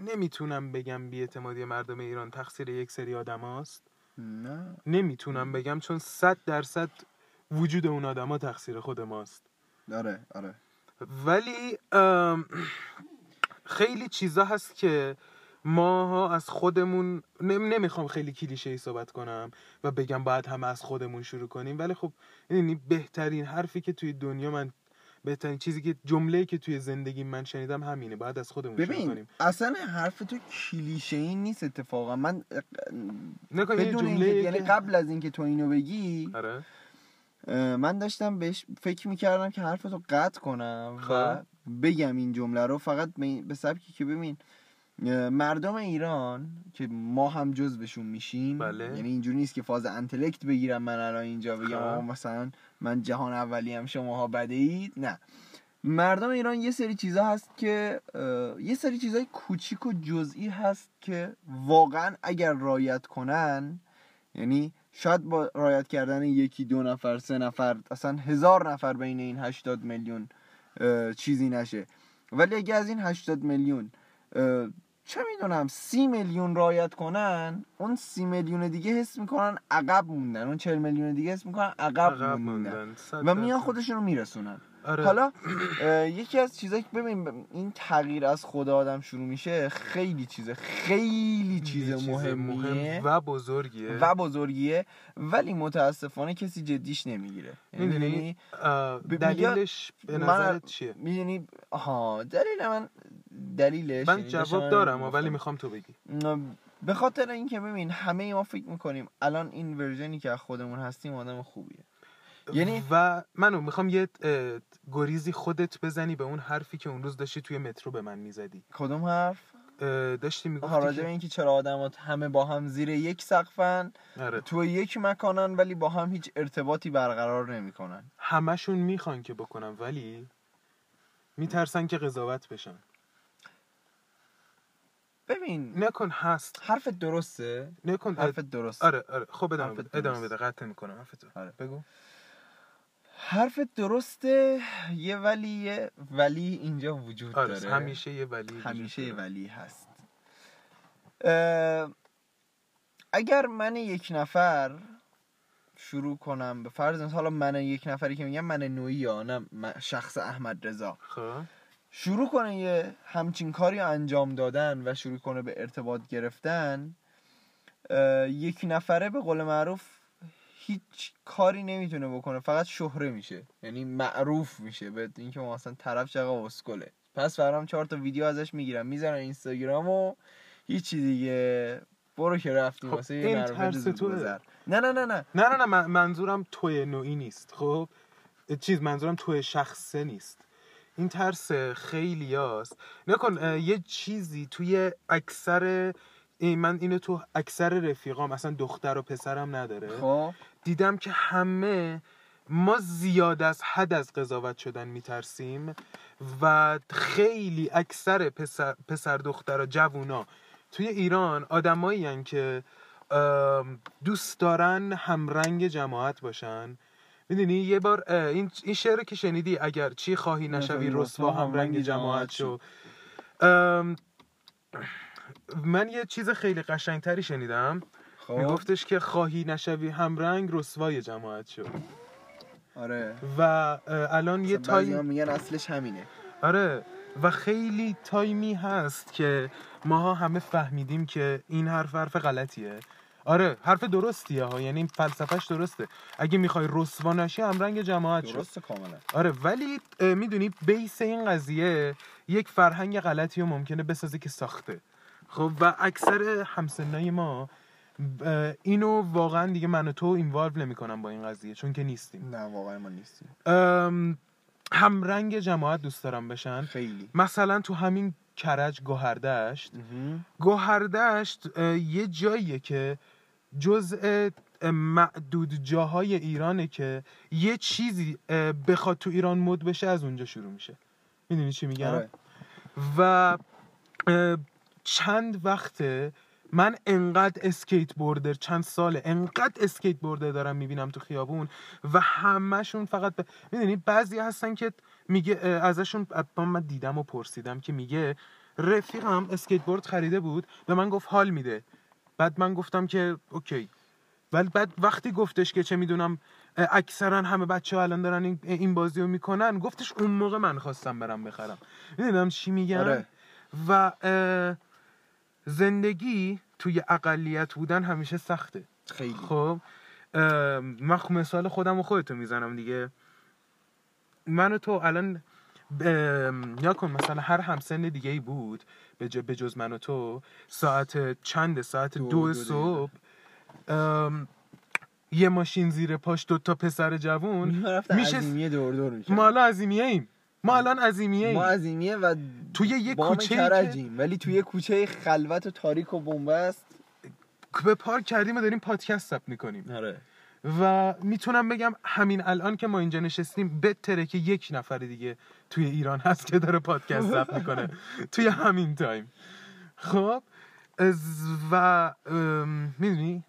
نمی‌تونم بگم بیاعتمادی مردم ایران تقصیر یک سری آدم هاست؟ نه. نمی‌تونم بگم چون صد درصد وجود اون آدما تقصیر خود ماست. آره آره. ولی خیلی چیزا هست که ماها از خودمون نم- نمی‌خوام خیلی کلیشه ای صحبت کنم و بگم باید همه از خودمون شروع کنیم ولی خب یعنی بهترین حرفی که توی دنیا من بهترین چیزی که جمله که توی زندگی من شنیدم همینه باید از خودمون شروع ببین کنیم اصلا حرف تو کلیشه ای نیست اتفاقا من بدون اینکه جمله یعنی قبل از اینکه تو اینو بگی آره من داشتم بهش فکر می‌کردم که حرفتو قطع کنم و خب. بگم این جمله رو فقط به سبکی که ببین مردم ایران که ما هم جزوشون میشیم بله. یعنی اینجوری نیست که فاز انتلکت بگیرم من الان اینجا بگم خب. مثلا من جهان اولی هم شماها بده اید نه. مردم ایران یه سری چیزا هست که یه سری چیزای کوچیک و جزئی هست که واقعا اگر رایت کنن یعنی شاید با رایت کردن یکی دو نفر سه نفر اصلا هزار نفر بین این 80 میلیون چیزی نشه. ولی اگه از این 80 میلیون چه می‌دونم سی میلیون رایت کنن اون سی میلیون دیگه حس می‌کنن عقب موندن. اون 40 میلیون دیگه حس می‌کنن عقب, عقب موندن. موندن. و میان. خودشون رو میرسونن. آره. حالا یکی از چیزایی که ببین این تغییر از خود آدم شروع میشه خیلی چیزه خیلی چیز یه چیز مهمیه مهم و بزرگیه. و بزرگیه ولی متاسفانه کسی جدیش نمی‌گیره. می‌دونی؟ ب- دلیلش به نظرت چیه؟ می‌دونی؟ آها دلیل من دلیلش من یعنی جواب دارم. ولی می‌خوام تو بگی. به خاطر اینکه ببین همه ما فکر می‌کنیم الان این ورژنی که از خودمون هستیم آدم خوبیه. یعنی- و منو می‌خوام یه گریزی خودت بزنی به اون حرفی که اون روز داشتی توی مترو به من می‌زدی. کدوم حرف؟ داشتی می‌گفتی راجع به که اینکه چرا آدمات همه با هم زیر یک سقفن آره. تو یک مکانن ولی با هم هیچ ارتباطی برقرار نمی‌کنن. همشون می‌خوان که بکنم ولی میترسن که قضاوت بشن. ببین نکن هست. حرف درسته؟ نکن حرف درسته آره آره. خب ادامه بده ادامه درست. بده. قطع می‌کنم. حرفتو آره. بگو. حرف درسته یه ولی یه ولی اینجا وجود آره داره. همیشه یه ولی همیشه یه. ولی هست. اگر من یک نفر شروع کنم به فرض حالا من یک نفری که میگم من نوعی یا نه شخص احمد رضا خب. شروع کنه یه همچین کاری انجام دادن و شروع کنه به ارتباط گرفتن یک نفره به قول معروف هیچ کاری نمی‌تونه بکنه فقط شهره میشه یعنی معروف میشه به اینکه ما مثلا طرف چقدر اسکله. پس فرام چهار تا ویدیو ازش می‌گیرم می‌ذارن اینستاگرام و هیچی دیگه. برو که رفتیم خب، واسه این ترس. گذر. نه نه نه نه. نه نه نه من- منظورم توی نوعی نیست. خب چیز منظورم توی شخصه نیست. این ترس خیلی هست نکن یه چیزی توی اکثر این من اینو تو اکثر رفیقام اصلا دختر و پسرم نداره. خب. دیدم که همه ما زیاد از حد از قضاوت شدن میترسیم و خیلی اکثر پسر, پسر دختر جوونا توی ایران آدمایی که دوست دارن همرنگ جماعت باشن. می‌دونی یه بار این این شعر رو که شنیدی اگر چی خواهی نشوی رسوا همرنگ جماعت شو. من یه چیز خیلی قشنگتری شنیدم. خب. میگفتش که خواهی نشوی همرنگ رسوای جماعت شو. آره. و الان یه time میگن اصلش همینه. آره. و خیلی time ی هست که ماها همه فهمیدیم که این حرف حرف غلطیه. آره حرف درستیه ها یعنی فلسفهش درسته. اگه می‌خوای رسوا نشی همرنگ جماعت شو. درسته کاملا. آره ولی می‌دونی base این قضیه یک فرهنگ غلطی رو ممکنه بسازه که ساخته. خب و اکثر همسنای ما اینو واقعا دیگه من و تو اینوالو نمی‌کنم با این قضیه چون که نیستیم. نه واقعا ما نیستیم. ام، همرنگ جماعت دوست دارم بشن. خیلی. مثلا تو همین کرج گوهردشت. گوهردشت یه جاییه که جزء معدود جاهای ایرانه که یه چیزی بخواد تو ایران مد بشه از اونجا شروع میشه. می‌دونی چی میگم؟ آره. و چند وقته من انقدر skateboarder چند ساله انقدر skateboarder دارم می‌بینم تو خیابون و همهشون فقط ب... می‌دونی بعضی هستن که میگه ازشون من دیدم و پرسیدم که میگه رفیقم skateboard خریده بود به من گفت حال میده. بعد من گفتم که okay. ولی بعد وقتی گفتش که چه می‌دونم اکثرا همه بچه ها الان دارن این, بازی رو می‌کنن گفتش اون موقع من خواستم برم بخرم. می‌دونم چی میگم آره. و زندگی توی اقلیت بودن همیشه سخته. خیلی. خب من خب مثال خودم و خودتو می‌زنم دیگه. من و تو الان ب- یا کن مثلا هر همسن دیگه ای بود به جز, به جز من و تو ساعت چند؟ ساعت دو- دو, دو صبح. ام، یه ماشین زیر پاش دو تا پسر جوون. میشه- عظیمیه دور دور می‌کرد ما الان عظیمیه ایم ما الان عظیمیه ما ایم عظیمیه و توی یه که- کرجیم. ولی توی کوچه خلوت و تاریک و بنبست. به پارک کردیم و داریم پادکست ثبت می‌کنیم. آره. و می‌تونم بگم همین الان که ما اینجا نشستیم بهتره که یک نفر دیگه توی ایران هست که داره پادکست ضبط می‌کنه. توی همین time. خب و می‌دونی؟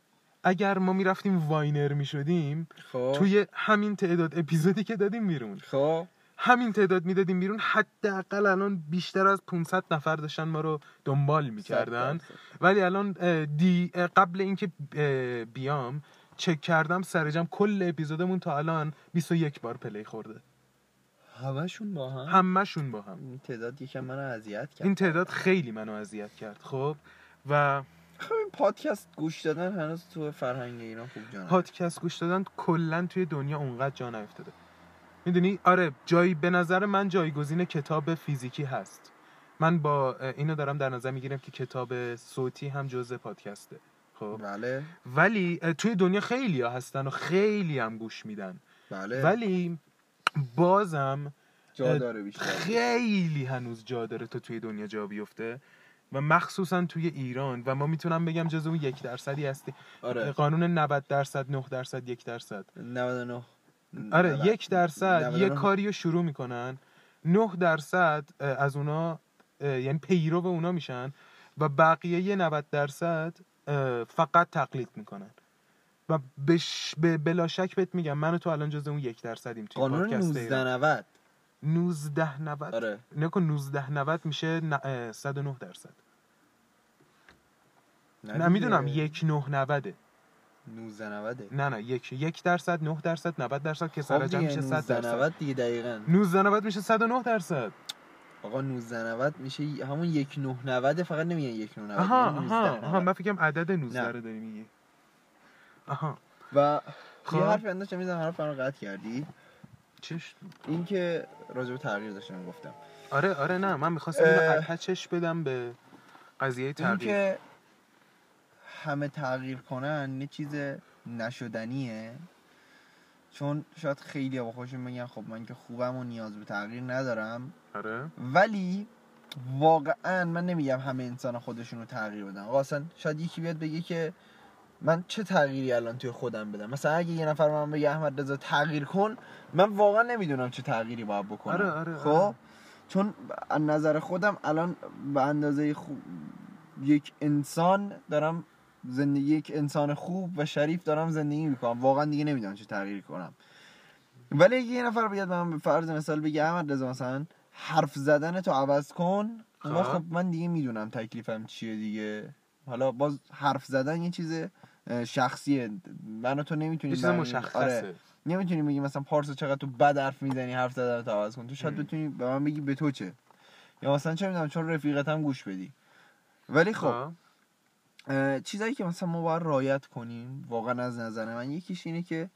اگر ما می‌رفتیم viner می‌شدیم خب. توی همین تعداد اپیزودی که دادیم بیرون. خب. همین تعداد می‌دادیم بیرون حداقل الان بیشتر از 500 نفر داشتن ما رو دنبال می‌کردن. ولی الان دی قبل اینکه بیام چک کردم سر جمع کل اپیزودمون تا الان 21 بار play خورده. همشون با هم؟ همشون با هم. این تعداد یکم منو اذیت کرد. این تعداد خیلی منو اذیت کرد خب؟ و خب این پادکست گوش دادن هنوز تو فرهنگ ایران خوب جان پادکست گوش دادن کلا توی دنیا اونقدر جا نیفتاده. می‌دونی؟ آره جایی به نظر من جایگزین کتاب فیزیکی هست. من با اینو دارم در نظر می‌گیرم که کتاب صوتی هم جزء پادکسته. خب؟ بله. ولی توی دنیا خیلی ها هستن و خیلی هم گوش میدن. بله. ولی بازم جا داره بیشتر. خیلی هنوز جا داره تا توی دنیا جا بیفته. و مخصوصا توی ایران. و ما می‌تونم بگم جز اون یک درصدی هستی. آره. قانون 90 درصد 9 درصد یک درصد. 99 آره 90 یک درصد. یه 99 کاری رو شروع می‌کنن. 9 درصد از اونا یعنی پیرو اونا میشن. و بقیه یه 90 درصد فقط تقلید می‌کنن. و بش... به بلا شک بهت میگم من و تو الان جز اون یک درصدیم توی قانون پادکست ایران. 1990 19 90 آره. نکن 19 90 میشه ن- اه، 109 درصد. نه دیگه. می‌دونم یک 9 90 1990 نه نه یک یک درصد 9 درصد 90 درصد که خب سر جمع میشه 100 درصد. 1990 دیگه دقیقاً. 19 90 میشه 109 درصد. آقا 1990 میشه همون 1990 فقط نمیگن 1990 آها میگن آها 1990. آها من فکرم عدد 19 نه. رو داری میگی. آها. و خب. یه حرفی انداشتم می‌زنم حرف رو قطع کردی. چش این که راجع به تغییر داشتم گفتم. آره آره نه من می‌خواستم اه. بدم به قضیه این تغییر. که همه تغییر کنن یه چیز نشدنیه. چون شاید خیلی با خودشون بگن خب من که خوبم و نیاز به تغییر ندارم. آره. ولی واقعا من نمیگم همه انسان خودشون رو تغییر بدن. اصلا شاید یکی بیاد بگه که من چه تغییری الان توی خودم بدم؟ مثلا اگه یه نفر من بگه احمد رضا تغییر کن من واقعا نمی‌دونم چه تغییری باید بکنم. آره، آره، خب؟ آره. چون از نظر خودم الان به اندازه خوب یک انسان دارم زندگی یک انسان خوب و شریف دارم زندگی می‌کنم. واقعا دیگه نمی‌دونم چه تغییری کنم. ولی اگه یه نفر بیاد من به فرض مثال بگه احمد رضا مثلا حرف زدن تو عوض کن خب. خب من دیگه می‌دونم تکلیفم چیه دیگه. حالا باز حرف زدن یه چیز اه، شخصیه. من و تو نمی‌تونیم چیز مشخصه. آره. نمی‌تونی بگی مثلا پارسا چقدر تو بد حرف می‌زنی حرف زدن تو عوض کن. تو شاید. بتونی به من بگی به تو چه. یا مثلا چه می‌دونم چون رفیقتم گوش بدی. ولی خب خب چیزایی که مثلا ما باید رایت کنیم واقعا از نظر من یکیش اینه که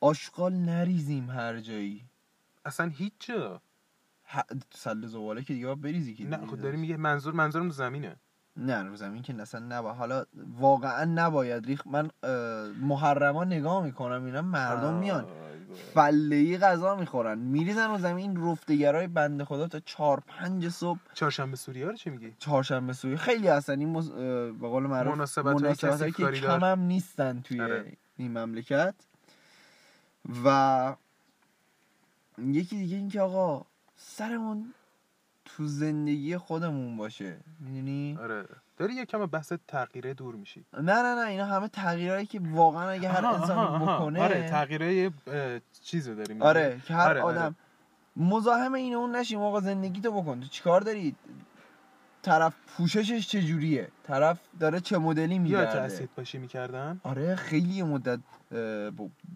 آشغال نریزیم هر جایی. اصلا هیچ جا ه... سل زباله که دیگه بریزی که نه خود داری میگه منظور منظورم زمینه. نه رو زمین که اصلا نباید حالا واقعا نباید ریخ من محرما نگاه می‌کنم اینا مردم میان. فله ای غذا می‌خورن. میریزن رو زمین رفتگرای بنده خدا تا چهار پنج صبح. چهارشنبه سوریه رو چه میگی؟ چهارشنبه سوری خیلی هستن این مز... به قول معروف مناسبت‌های مناسبت‌هایی که کم هم نیستن توی آره. این مملکت. و یکی دیگه این که آقا سرمون تو زندگی خودمون باشه. می‌دونی؟ آره. داری یه کم بحث تغییره دور میشی. نه نه نه. اینا همه تغییرهایی که واقعا اگه هر انسان. بکنه آره تغییره اه، چیز رو داری میگی آره که هر آره، آره. آدم مزاحم این اون نشیم آقا زندگی تو بکن. تو چیکار داری؟ طرف پوششش چجوریه؟ طرف داره چه مدلی یا میگرده؟ اسید پاشی می‌کردن؟ آره خیلی مدت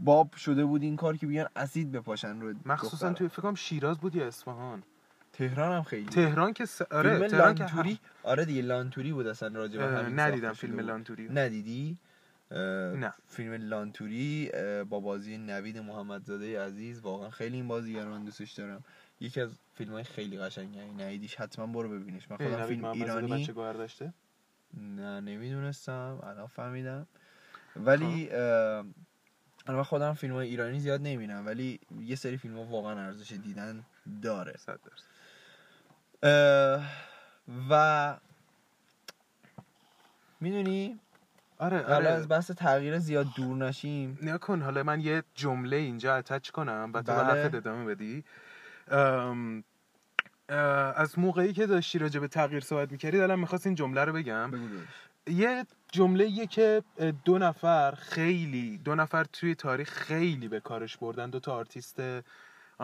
باب شده بود این کار که بیان اسید بپاشن رو مخصوصا. توی فکر کنم شیراز بود یا اصفهان. تهران هم خیلی. تهران که س... آره فیلم تهران که لانتوری؟ آره دیگه لانتوری بود اصلا راجع به همین ندیدم فیلم. لانتوری ندیدی؟ نه. فیلم لانتوری با بازی نوید محمدزاده عزیز. واقعا خیلی این بازیگر رو من دوستش دارم. یکی از فیلم های خیلی قشنگه ندیدیش حتما برو ببینش. من خودم فیلم ایرانی. داشته؟ نه نمی‌دونستم. الان فهمیدم. ولی الان من خودم فیلم های ایرانی زیاد نمی‌بینم. ولی یه سری فیلم ها واقعا ارزش دیدن داره. صد درصد. اه، و می‌دونی؟ آره حالا آره. از بحث تغییر زیاد دور نشیم. نیا کن حالا من یه جمله اینجا اتچ کنم و تو بله. ادامه بدی. ام، از موقعی که داشتی راجع به تغییر صحبت می‌کردی دلم می‌خواست این جمله رو بگم. یه جمله یه که دو نفر خیلی دو نفر توی تاریخ خیلی به کارش بردن دو تا آرتیست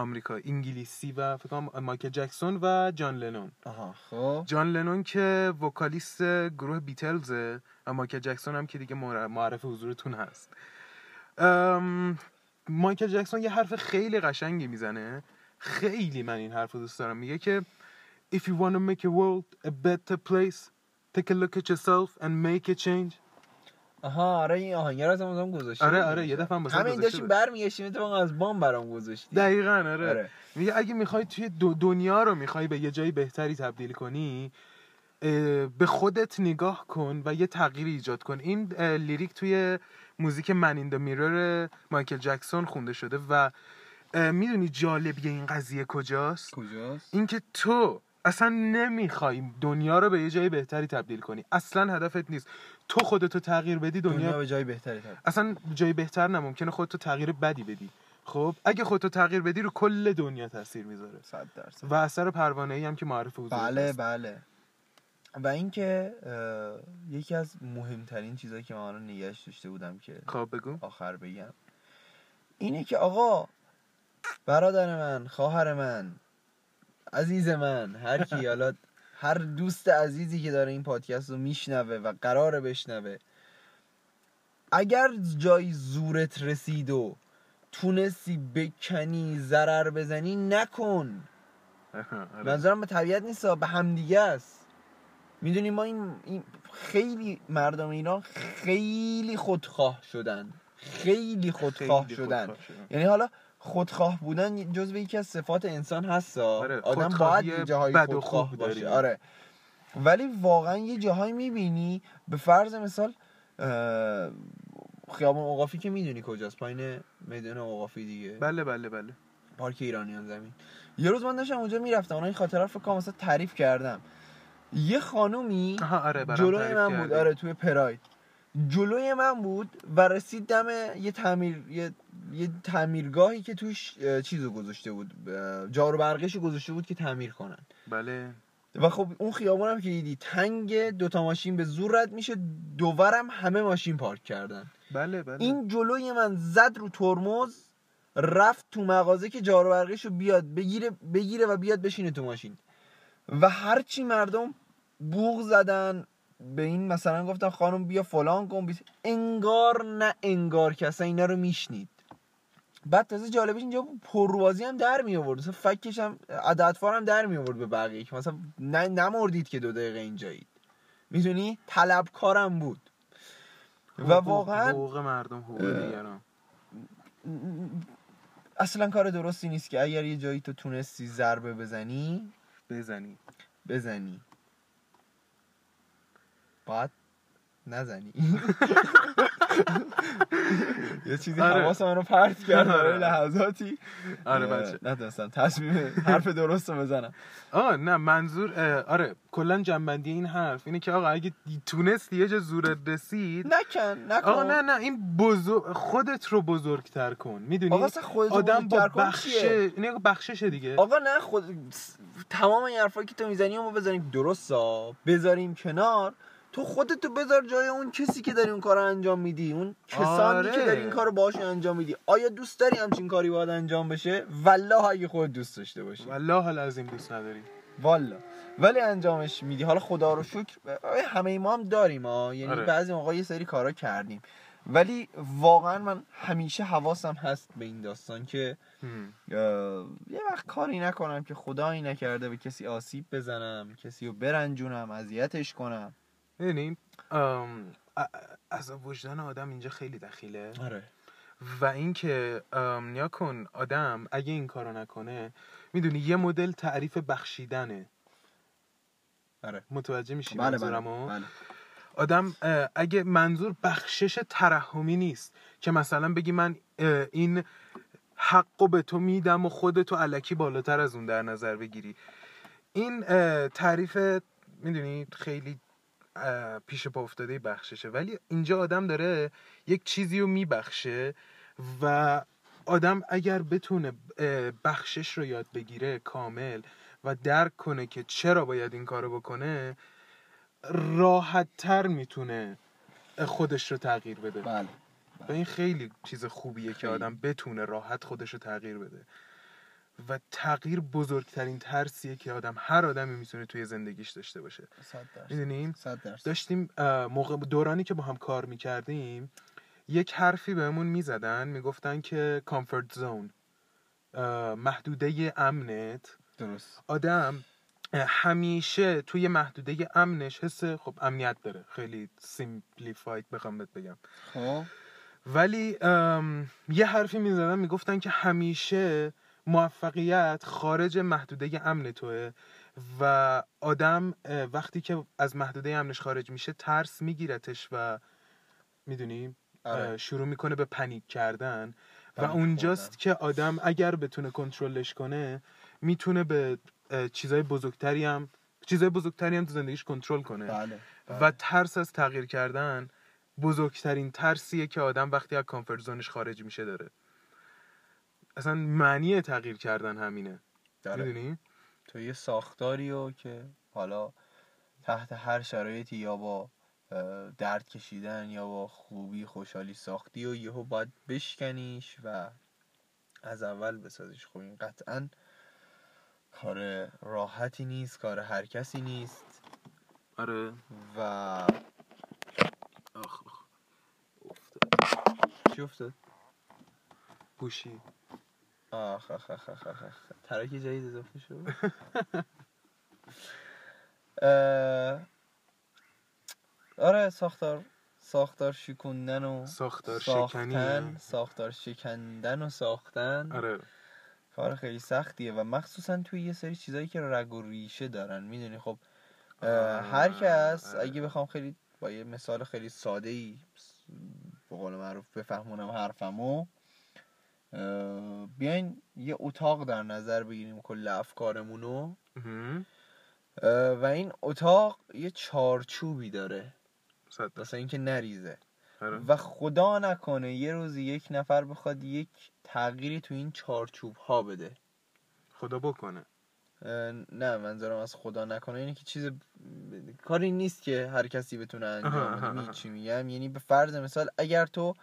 آمریکا انگلیسی و فکر کنم مایکل جکسون و جان لنون. آها خب. جان لنون که vocalist گروه بیتلزه و مایکل جکسون هم که دیگه معر- معرف حضورتون هست. مایکل جکسون یه حرف خیلی قشنگی می‌زنه. خیلی من این حرف رو دوست دارم. میگه که If you want to make a world a better place take a look at yourself and make a change. آها آره این آهنگر رو هم گذاشتی آره آره یه دفعه هم همین داشتیم. برمیگشتیم اتفاقا از بام برام گذاشتی دقیقا آره. آره. میگه اگه می‌خوای توی دو دنیا رو می‌خوای به یه جای بهتری تبدیل کنی به خودت نگاه کن و یه تغییر ایجاد کن. این لیریک توی موزیک من این میرر مایکل جکسون خونده شده و می‌دونی جالبی این قضیه کجاست؟ کجاست؟ اینکه تو اصلا نمی‌خوای دنیا رو به یه جای بهتری تبدیل کنی. اصلا هدفت نیست. تو خودتو تغییر بدی دنیا, دنیا به جای بهتری تبدیل اصلا جای بهتر نه ممکنه خودتو تغییر بدی بدی. خب اگه خودتو تغییر بدی رو کل دنیا تاثیر می‌ذاره. صد درصد. و اثر پروانه ای هم که معرف حضور بله هست. بله. و اینکه یکی از مهمترین چیزهایی که من الان نگهش داشته بودم که خب بگو. آخر بگم اینه که آقا برادر من خواهر من عزیز من هر کی حالا هر دوست عزیزی که داره این پادکست رو میشنوه و قراره بشنوه اگر جای زورت رسید و تونستی بکنی ضرر بزنی نکن. <laughs> نظرم به طبیعت نیست به همدیگه است می‌دونی ما این, این خیلی مردم ایران خیلی خودخواه شدن خیلی خودخواه خیلی شدن خودخواه شدن. یعنی حالا خودخواه بودن جزو یکی از صفات انسان هست. آره، آدم باید جاهای بد و خودخواه خوب باشه. آره. ولی واقعا یه جاهایی می‌بینی به فرض مثال خیابان اوقافی که می‌دونی کجاست پایین میدان اوقافی دیگه. بله بله بله. پارک ایرانیان زمین. یه روز من داشتم اونجا می‌رفتم اونها این خاطره رو فکر کنم تعریف کردم. یه خانومی آره جلوی من. بود. آره توی پراید. جلوی من بود و رسید دم یه تعمیر یه, یه تعمیرگاهی که توش چیزو گذاشته بود جارو برقش گذاشته بود که تعمیر کنن. بله. و خب اون خیابون هم که دیدی تنگ دوتا ماشین به زور رد میشه دوورم همه ماشین پارک کردن. بله بله. این جلوی من زد رو ترمز رفت تو مغازه که جارو برقش رو بیاد بگیره بگیره و بیاد بشینه تو ماشین. و هرچی مردم بوغ زدن به این مثلا گفتن خانم بیا فلان کن بیس انگار نه انگار که اصلا اینا رو میشنید. بعد تازه جالبش اینجا پروازی هم در می آورد مثلا فکش هم عددفار هم در می آورد به بقیه که مثلا نمردید که دو دقیقه اینجایید. می‌دونی؟ طلبکارم بود. و واقعا حقوق مردم حقوق. دیگران. اصلا کار درستی نیست که اگر یه جایی تو تونستی ضربه بزنی بزنی. بزنی. باید نزنی. <laughs> یه چیزی آره. حواس منو پرت کرد برای آره. لحظاتی. آره بچه. نتونستم تصمیم حرف درست رو بزنم. آه نه منظور آره کلا جنبندی این حرف. اینه که آقا اگه تونستی یه جا زورت رسید. نکن نکن. آقا نه نه این بزرگ خودت رو بزرگتر کن. می‌دونی؟ آقا آدم با بزرگتر کن بخش چیه؟ اینه بخششه دیگه. آقا نه خود تمام این حرفایی که تو می‌زنی ما بذاریم درست ها. بذاریم کنار. تو خودتو بذار جای اون کسی که داری اون کار رو انجام میدی اون کسانی آره. که داری این کار رو باهاشون انجام میدی. آیا دوست داری همچین کاری باید انجام بشه؟ والله اگه خود دوست داشته باشی. والله حال از این دوست نداری. والا ولی انجامش میدی. حالا خدا رو شکر همه ما هم داریم ها یعنی آره. بعضی موقع یه سری کارا کردیم. ولی واقعا من همیشه حواسم هست به این داستان که یه وقت کاری نکنم که خدایی نکرده به کسی آسیب بزنم کسی رو برنجونم اذیتش کنم. می‌دونی؟ از وجدان آدم اینجا خیلی دخیله. آره. و اینکه نیا کن آدم اگه این کارو نکنه می‌دونی یه مدل تعریف بخشیدنه. آره. متوجه میشی بله بله, منظورمو؟ بله. آدم اگه منظور بخشش ترحمی نیست که مثلا بگی من این حقو به تو میدم و خودتو علکی بالاتر از اون در نظر بگیری. این تعریف می‌دونی خیلی پیش پا افتاده بخششه. ولی اینجا آدم داره یک چیزی رو میبخشه و آدم اگر بتونه بخشش رو یاد بگیره کامل و درک کنه که چرا باید این کارو بکنه راحت تر می‌تونه خودش رو تغییر بده. بله. و این خیلی چیز خوبیه که خیلی. آدم بتونه راحت خودش رو تغییر بده. و تغییر بزرگترین ترسیه که آدم هر آدمی می‌تونه توی زندگیش داشته باشه. می‌دونیم داشتیم موقع دورانی که با هم کار می‌کردیم یک حرفی بهمون می‌زدن می‌گفتن که کامفورت زون محدوده امنت. درست. آدم همیشه توی محدوده امنش حس خب امنیت داره. خیلی سیمپلیفاید بخوام بهت بگم. خب. ولی یه حرفی می‌زدن می‌گفتن که همیشه موفقیت خارج محدوده امن توه و آدم وقتی که از محدوده امنش خارج میشه ترس میگیرتش و می‌دونی آره. شروع می‌کنه به پنیک کردن و اونجاست. که آدم اگر بتونه کنترلش کنه می‌تونه به چیزای بزرگتری هم چیزای بزرگتری هم تو زندگیش کنترل کنه بله و ترس از تغییر کردن بزرگترین ترسیه که آدم وقتی از کامفورت زونش خارج میشه داره اصلا معنی تغییر کردن همینه. می‌دونی؟ تو یه ساختاری رو که حالا تحت هر شرایطی یا با درد کشیدن یا با خوبی خوشحالی ساختی و یهو باید بشکنیش و از اول بسازیش. خب این قطعا کار راحتی نیست کار هر کسی نیست. آره. و آخ آخ. چی افتاد؟ گوشی. آخ آخ آخ آخ آخ. ترک جدید اضافه شد. <laughs> آره ساختار ساختار شکوندن و ساختار شکنی. ساختار شکندن و ساختن. آره. کار خیلی سختیه و مخصوصا توی یه سری چیزایی که رگ و ریشه دارن می‌دونی؟ خب هر کس آره. اگه بخوام خیلی با یه مثال خیلی ساده ای به قول معروف بفهمونم حرفمو بیاین یه اتاق در نظر بگیریم کل افکارمونو. مهم. اه، و این اتاق یه چارچوبی داره. واسه اینکه نریزه. آره. و خدا نکنه یه روزی یک نفر بخواد یک تغییری تو این چارچوب ها بده. خدا بکنه. نه منظورم از خدا نکنه. اینه که چیز کاری نیست که هر کسی بتونه انجام بده. چی میگم. یعنی به فرض مثال اگر تو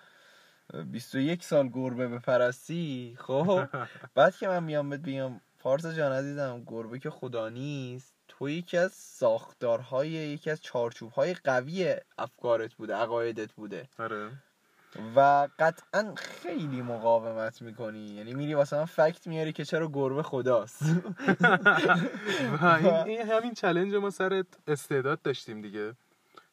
21 سال گربه بپرستی خب. بعد که من میام بهت بگم فارس جان عزیزم گربه که خدا نیست تو یکی از ساختارهای یکی از چارچوبهای قوی افکارت بوده عقایدت بوده. آره. و قطعا خیلی مقاومت می‌کنی. یعنی میری واسه من فکت میاری که چرا گربه خداست. <laughs> و این, این همین چلنج ما سر استعداد داشتیم دیگه.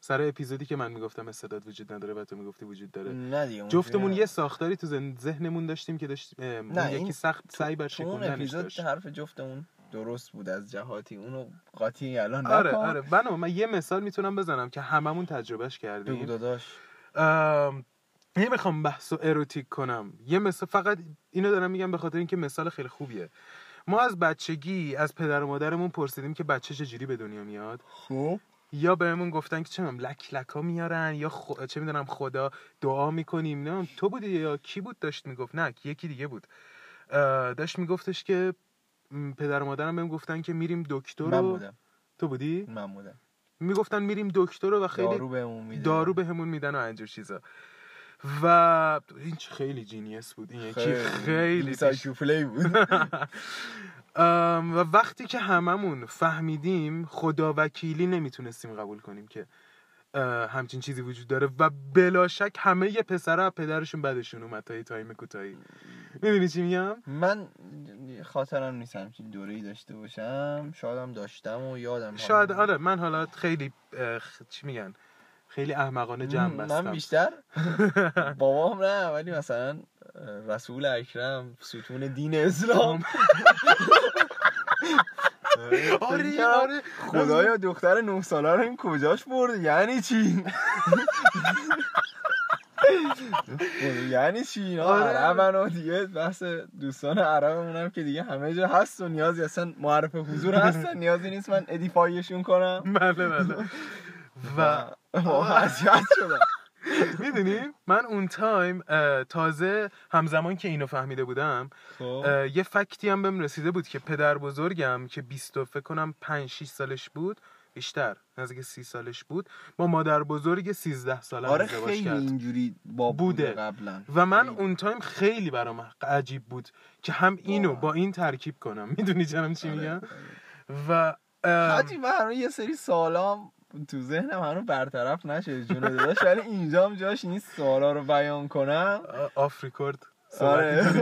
سر اپیزودی که من می‌گفتم استعداد وجود نداره و تو می‌گفتی وجود داره. نه دیگه جفتمون یه ساختاری تو ذهنمون داشتیم که داشت نه، یکی سخت سعی بر شکوندنش اپیزود داشت. حرف جفتمون درست بود از جهاتی اونو قاطی الان آره نکن. آره. بنو من یه مثال می‌تونم بزنم که هممون تجربهش بگو کردیم داداش. ام، نمی‌خوام بحث و اروتیک کنم. یه مثال فقط اینو دارم میگم به خاطر اینکه مثال خیلی خوبیه. ما از بچگی از پدر و مادرمون پرسیدیم که بچه چجوری به دنیا میاد. خب یا بهمون گفتن که چه لک لکا میارن یا خ... چه می‌دونم خدا دعا می‌کنیم. نه تو بودی یا کی بود؟ داشت می‌گفت. نه یکی دیگه بود. داشت میگفتش که پدر و مادرم بهم گفتن که میریم دکتر رو. بودم. تو بودی؟ من بودم. می‌گفتن میریم دکتر رو و خیلی دارو بهمون میده دارو بهمون میدن و اینجور چیزا. و این چه خیلی genius بود. این یکی خیلی سایکوپلی بود. ام، <laughs> <laughs> و وقتی که هممون فهمیدیم خدا وکیلی نمی‌تونستیم قبول کنیم که همچین چیزی وجود داره و بلا شک همه یه پسر از پدرشون بعدشون اومد تا تایم کوتاهی. می‌دونی چی میگم؟ من خاطرم نیست همچین دوره ای داشته باشم. شایدم داشتم و یادم شاید. آره من حالا خیلی چی میگن؟ خیلی احمقانه جمع من بستم. بیشتر؟ <laughs> بابام نه ولی مثلا رسول اکرم ستون دین اسلام. <laughs> آره آره. خدایا دختر نه ساله رو این کجاش برد یعنی چی؟ <laughs> یعنی چی اینا؟ آره. عربن و دیگه بحث دوستان عربمون هم که دیگه همه جا هست و نیازی اصلا معرف حضور هستن نیازی نیست من ادیفایشون کنم. بله بله. و اذیت شدم <laughs> می‌دونی من اون تایم تازه همزمان که اینو فهمیده بودم خب یه فکتی هم بهم رسیده بود که پدر بزرگم که 20 و فکر کنم 5 6 سالش بود بیشتر نزدیک 30 سالش بود با مادر بزرگ 13 ساله آره خیلی کرد اینجوری با بوده. بوده قبلا و من خیلی. اون تایم خیلی برام عجیب بود که هم اینو. با این ترکیب کنم <laughs> می‌دونی جنم چی آره، میگم آره. و حاجی من یه سری سالام تو ذهنم هنوز برطرف نشده جون داداش ولی اینجا هم جاش نیست سوالا رو بیان کنم. off record آره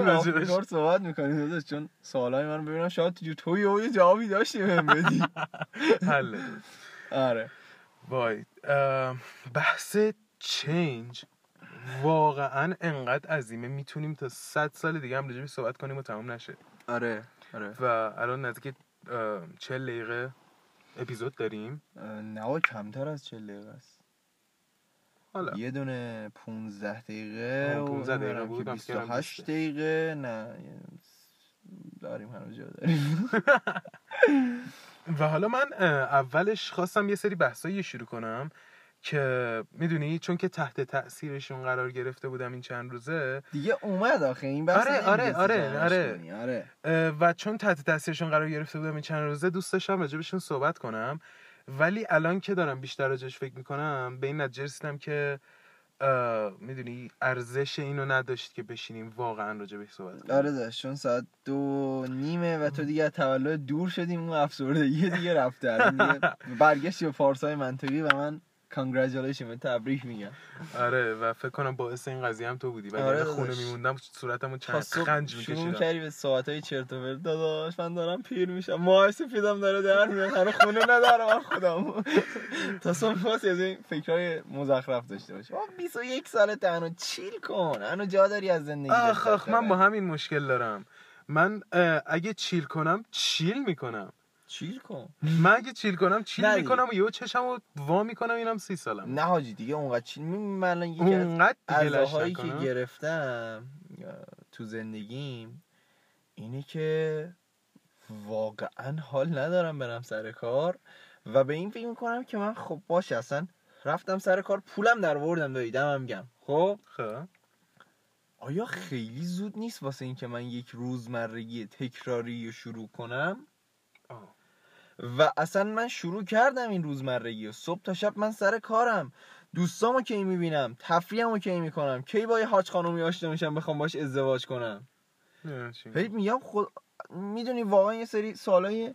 صحبت می‌کنی داداش چون سوالای من ببینم شاید تو تو یه جوابی داشتی بهم بدی. <laughs> حله. آره. وای بحث change واقعا انقدر عظیمه می‌تونیم تا 100 سال دیگه هم راجبش صحبت کنیم و تمام نشه. آره آره. و الان نزدیک ام، 40 دقیقه. اپیزود داریم؟ نه و کمتر از 40 دقیقه است. حالا. یه دونه 15 دقیقه آه، و 15 دقیقه بود، که من فکر کردم 28 بیسته. دقیقه. نه داریم هنوز جا داریم. <laughs> و حالا من اولش خواستم یه سری بحثایی شروع کنم. که می‌دونی چون که تحت تاثیرشون قرار گرفته بودم این چند روزه دیگه اومد آخه این بحث آره، آره، آره، آره. آره. و چون تحت تاثیرشون قرار گرفته بودم این چند روزه دوست داشتم راجبشون صحبت کنم. ولی الان که دارم بیشتر راجبش فکر می‌کنم به این نتیجه رسیدم که می‌دونی ارزش اینو نداشت که بشینیم واقعا راجبش صحبت کنیم. آره داشت چون ساعت دو نیمه و تو دیگه تولد دور شدیم اون افسردگی دیگه رفته <laughs> برگشتی به پارسای منطقی و من کانگرچولیشن به تبریک میگم. آره و فکر کنم باعث این قضیه هم تو بودی. و آره خونه. میموندم صورتمو چند خنج شروع میکشیدم کردی به ساعت های چرت و پرت. داداش من دارم پیر میشم. ماه سفیدم داره در میاد. هنو خونه ندارم من خودم تا صبح پاس از این فکرهای مزخرف داشته باشه آه 21 سالت هنو چیل کن. هنو جا داری از زندگی آخ آخ من با. همین مشکل دارم. من اگه چیل کنم چیل می‌کنم. چیل کن. من اگه چیل کنم چیل نه می‌کنم و یهو چشمو وا می‌کنم اینم سی سالم نه حاجی دیگه اونقدر چیل می من یکی از اونقدر عزاهایی که گرفتم تو زندگیم اینه که واقعا حال ندارم برم سر کار و به این فکر می‌کنم که من خب باشه اصلا رفتم سر کار پولم در وردم داییدم هم گم خب؟ خب. آیا خیلی زود نیست واسه اینکه من یک روزمرگی تکراری رو شروع کنم؟ آه. و اصلا من شروع کردم این روزمرگی و صبح تا شب من سر کارم. دوستامو کی می‌بینم؟ تفریحمو کی می‌کنم؟ کی با یه حاج خانومی آشنا میشم بخوام باش ازدواج کنم؟ هی میگم خود می‌دونی واقعا یه سری کن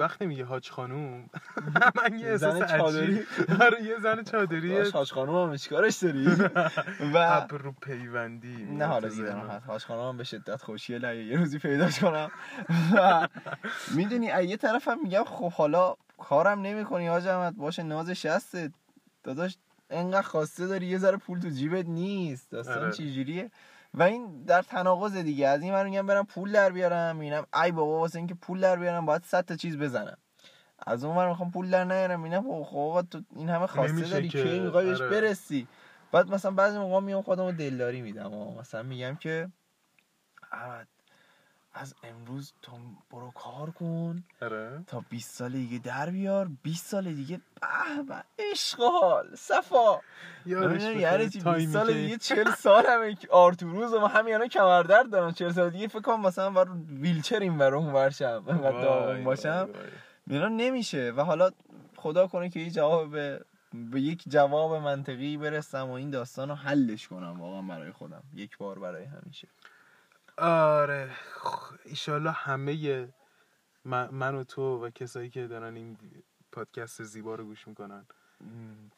وقتی میگه حاج خانوم. <laughs> من یه زن احساس چادری. <laughs> آره یه زن چادری. حاج خانوم هم چیکارش داری؟ <laughs> و ابرو پیوندی نه حالا هست حاج خانم هم به شدت خوشیه یه روزی پیداش کنم. و می‌دونی از یه طرفم میگم خب حالا کارم نمی‌کنی حاج احمد باشه نازش هسته داداش انقدر خواسته داری یه ذره پول تو جیبت نیست. داستان آره. چجوریه و این در تناقض دیگه از این من میگم برم پول در بیارم می‌بینم ای بابا واسه اینکه پول در بیارم باید 100 تا چیز بزنم از اون ور می‌خوام پول در نیارم می‌بینم خب آقا تو این همه خواسته داری که. می‌خوای بهش آره. برسی بعد مثلا بعضی موقع میام خودمو دلداری میدم و مثلا میگم که از امروز تو برو کار کن. آره. تا 20 سال دیگه در بیار. 20 سال دیگه به به عشق حال صفا بخیر. یعنی چی؟ 20 تایمی سال دیگه 40 سال همه آرتوروز و همین الان کمردرد دارم. 40 سال دیگه فکر کنم مثلا بر ویلچر این ور اون ورشم انقدر داغون باشم. اینا نمیشه. و حالا خدا کنه که یه جواب به به یک جواب منطقی برسم و این داستان رو حلش کنم واقعا برای خودم. یک بار برای همیشه. آره. ایشالله همه من, من و تو و کسایی که دارن این پادکست زیبا رو گوش می‌کنن.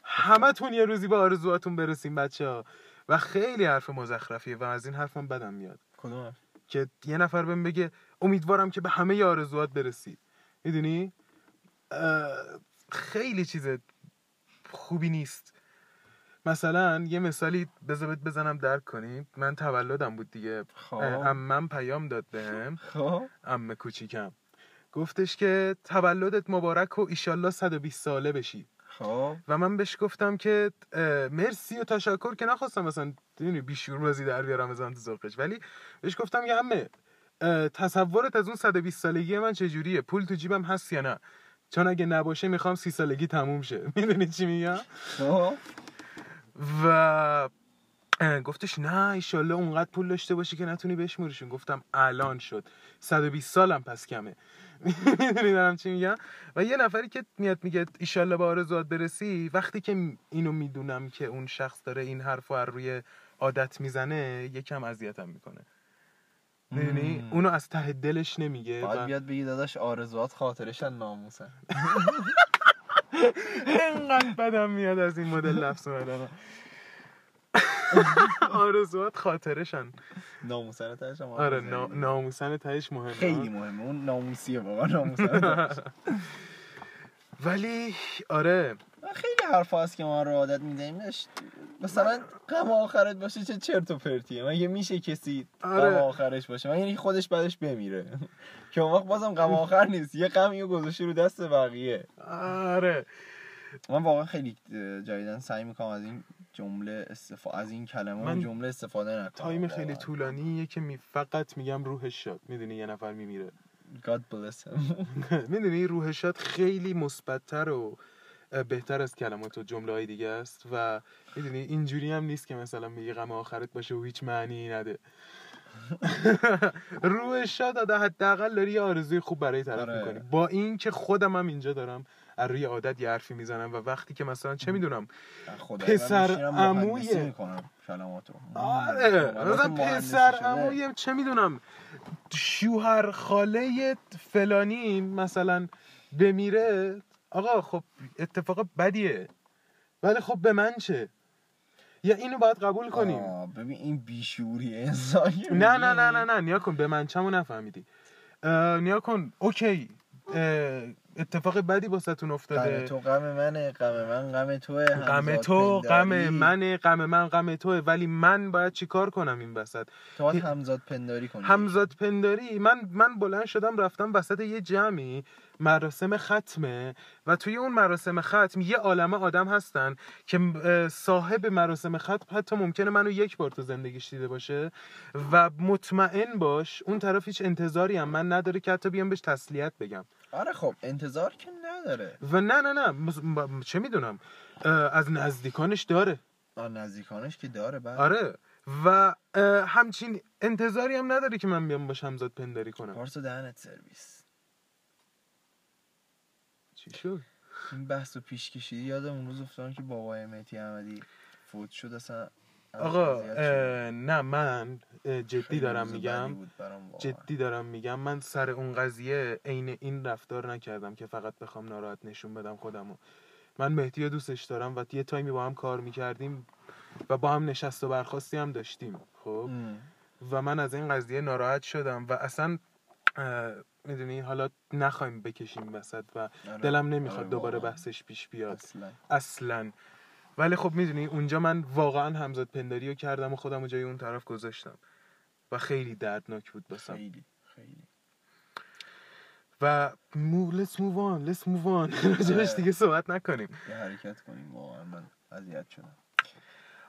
همتون یه روزی به آرزوهاتون برسیم بچه ها و خیلی حرف مزخرفیه و از این حرف من بدم میاد. کدوم؟ که یه نفر بهم بگه امیدوارم که به همه آرزوات برسی. می‌دونی؟ خیلی چیز خوبی نیست. مثلا یه مثالی بذار بزنم درک کنی من تولدم بود دیگه. خب. امم پیام داد بهم. خب. ام کوچیکم. گفتش که تولدت مبارک و ایشالله 120 ساله بشی. خب. و من بهش گفتم که مرسی و تشکر که نخواستم مثلا می‌دونی بیشور بازی در بیارم بزنم تو ذوقش. ولی بهش گفتم که همه تصورت از اون 120 سالگی من چجوریه؟ پول تو جیبم هست یا نه؟ چون اگه نباشه می‌خوام سی سالگی تموم شه. <laughs> می‌دونی چی میگم؟ خب. و گفتش نه ایشالله اونقدر پول داشته باشی که نتونی بشموریشون گفتم الان شد. 120 سالم پس کمه. <laughs> می‌دونی دارم چی میگم؟ و یه نفری که میاد میگه ایشالله به آرزوات برسی وقتی که اینو می‌دونم که اون شخص داره این حرفو از روی عادت می‌زنه یکم اذیتم می‌کنه. می‌دونی. اونو از ته دلش نمیگه باید بیاد بگی داداش آرزوات خاطرشن ناموسن. <laughs> انقدر بدم میاد از این مدل لفظ اومدن آرزوات خاطرشن. ناموسن تهش آره ناموسن تهش مهمه. خیلی مهمه. اون ناموسیه واقعا ناموسن. ولی آره. خیلی حرف هست که ما رو عادت می‌دهیم. مثلا غم آخرت باشه چه چرت و پرتیه؟ مگه میشه کسی آره. غم آخرش باشه؟ مگه اینکه خودش بعدش بمیره؟ <laughs> که اون وقت بازم غم آخر نیست. یه غمی رو گذاشته رو دست بقیه. آره. من واقعا خیلی جدیدن سعی می‌کنم از این جمله استفاده از این کلمه من جمله استفاده نکنم. تایم خیلی. طولانیه که می فقط میگم روحش شاد. می‌دونی یه نفر میمیره. God bless him. <laughs> می‌دونی روحش شاد خیلی مثبتتر و بهتر از کلمات و جمله های دیگه است و می‌دونی اینجوری هم نیست که مثلا میگه غم آخرت باشه و هیچ معنی نده. <laughs> روح شاد داده حداقل داری یه آرزوی خوب برای طرف آره. می‌کنی. با این که خودم هم اینجا دارم از روی عادت یه حرفی می‌زنم و وقتی که مثلا چه می‌دونم پسر کلماتو. آره. مثلا پسر شده. عمویم چه می‌دونم شوهر خاله فلانی مثلا بمیره آقا خب اتفاق بدیه. ولی خب به من چه؟ یا اینو باید قبول کنیم. ببین این بیشوری انسان نه نه نه نه نه نیا کن به من چمو نفهمیدی. نیا کن. اوکی. اتفاق بدی باستون غم افتاده تو غم منه غم من غم توه غم تو غم. منه غم من غم توه. ولی من باید چیکار کنم این وسط؟ تو باید همزاد پنداری کنی. همزاد پنداری من من بلند شدم رفتم وسط یه جمعی. مراسم ختمه و توی اون مراسم ختم یه عالمه آدم هستن که صاحب مراسم ختم حتی ممکنه منو یک بار تو زندگیش دیده باشه و مطمئن باش اون طرف هیچ انتظاری هم من نداره که حتی بیام بهش تسلیت بگم. آره خب انتظار که نداره. و نه نه نه چه می‌دونم از نزدیکانش داره. نزدیکانش که داره بعد آره و همچین انتظاری هم نداره که من بیام باش همزاد پنداری کنم. پارسا دهنت سرویس. چی شد؟ این بحث رو پیش کشیدی یادم اون روز افتادم که بابای مهدی احمدی فوت شد اصلا آقا نه من جدی دارم میگم. جدی دارم میگم. من سر اون قضیه عین این رفتار نکردم که فقط بخوام ناراحت نشون بدم خودمو. من مهدی رو دوستش دارم و یه تایمی با هم کار می‌کردیم و با هم نشست و برخواستی هم داشتیم خب. و من از این قضیه ناراحت شدم و اصلا می‌دونی؟ حالا نخوایم بکشیم وسط و آره. دلم نمی‌خواد آره، دوباره. بحثش پیش بیاد. اصلا. اصلا. ولی خب می‌دونی اونجا من واقعا همزاد پنداری رو کردم و خودم رو جای اون طرف گذاشتم. و خیلی دردناک بود بسم خیلی خیلی. و move on let's move on. <laughs> راجبش دیگه صحبت نکنیم. یه حرکت کنیم واقعا من اذیت شدم.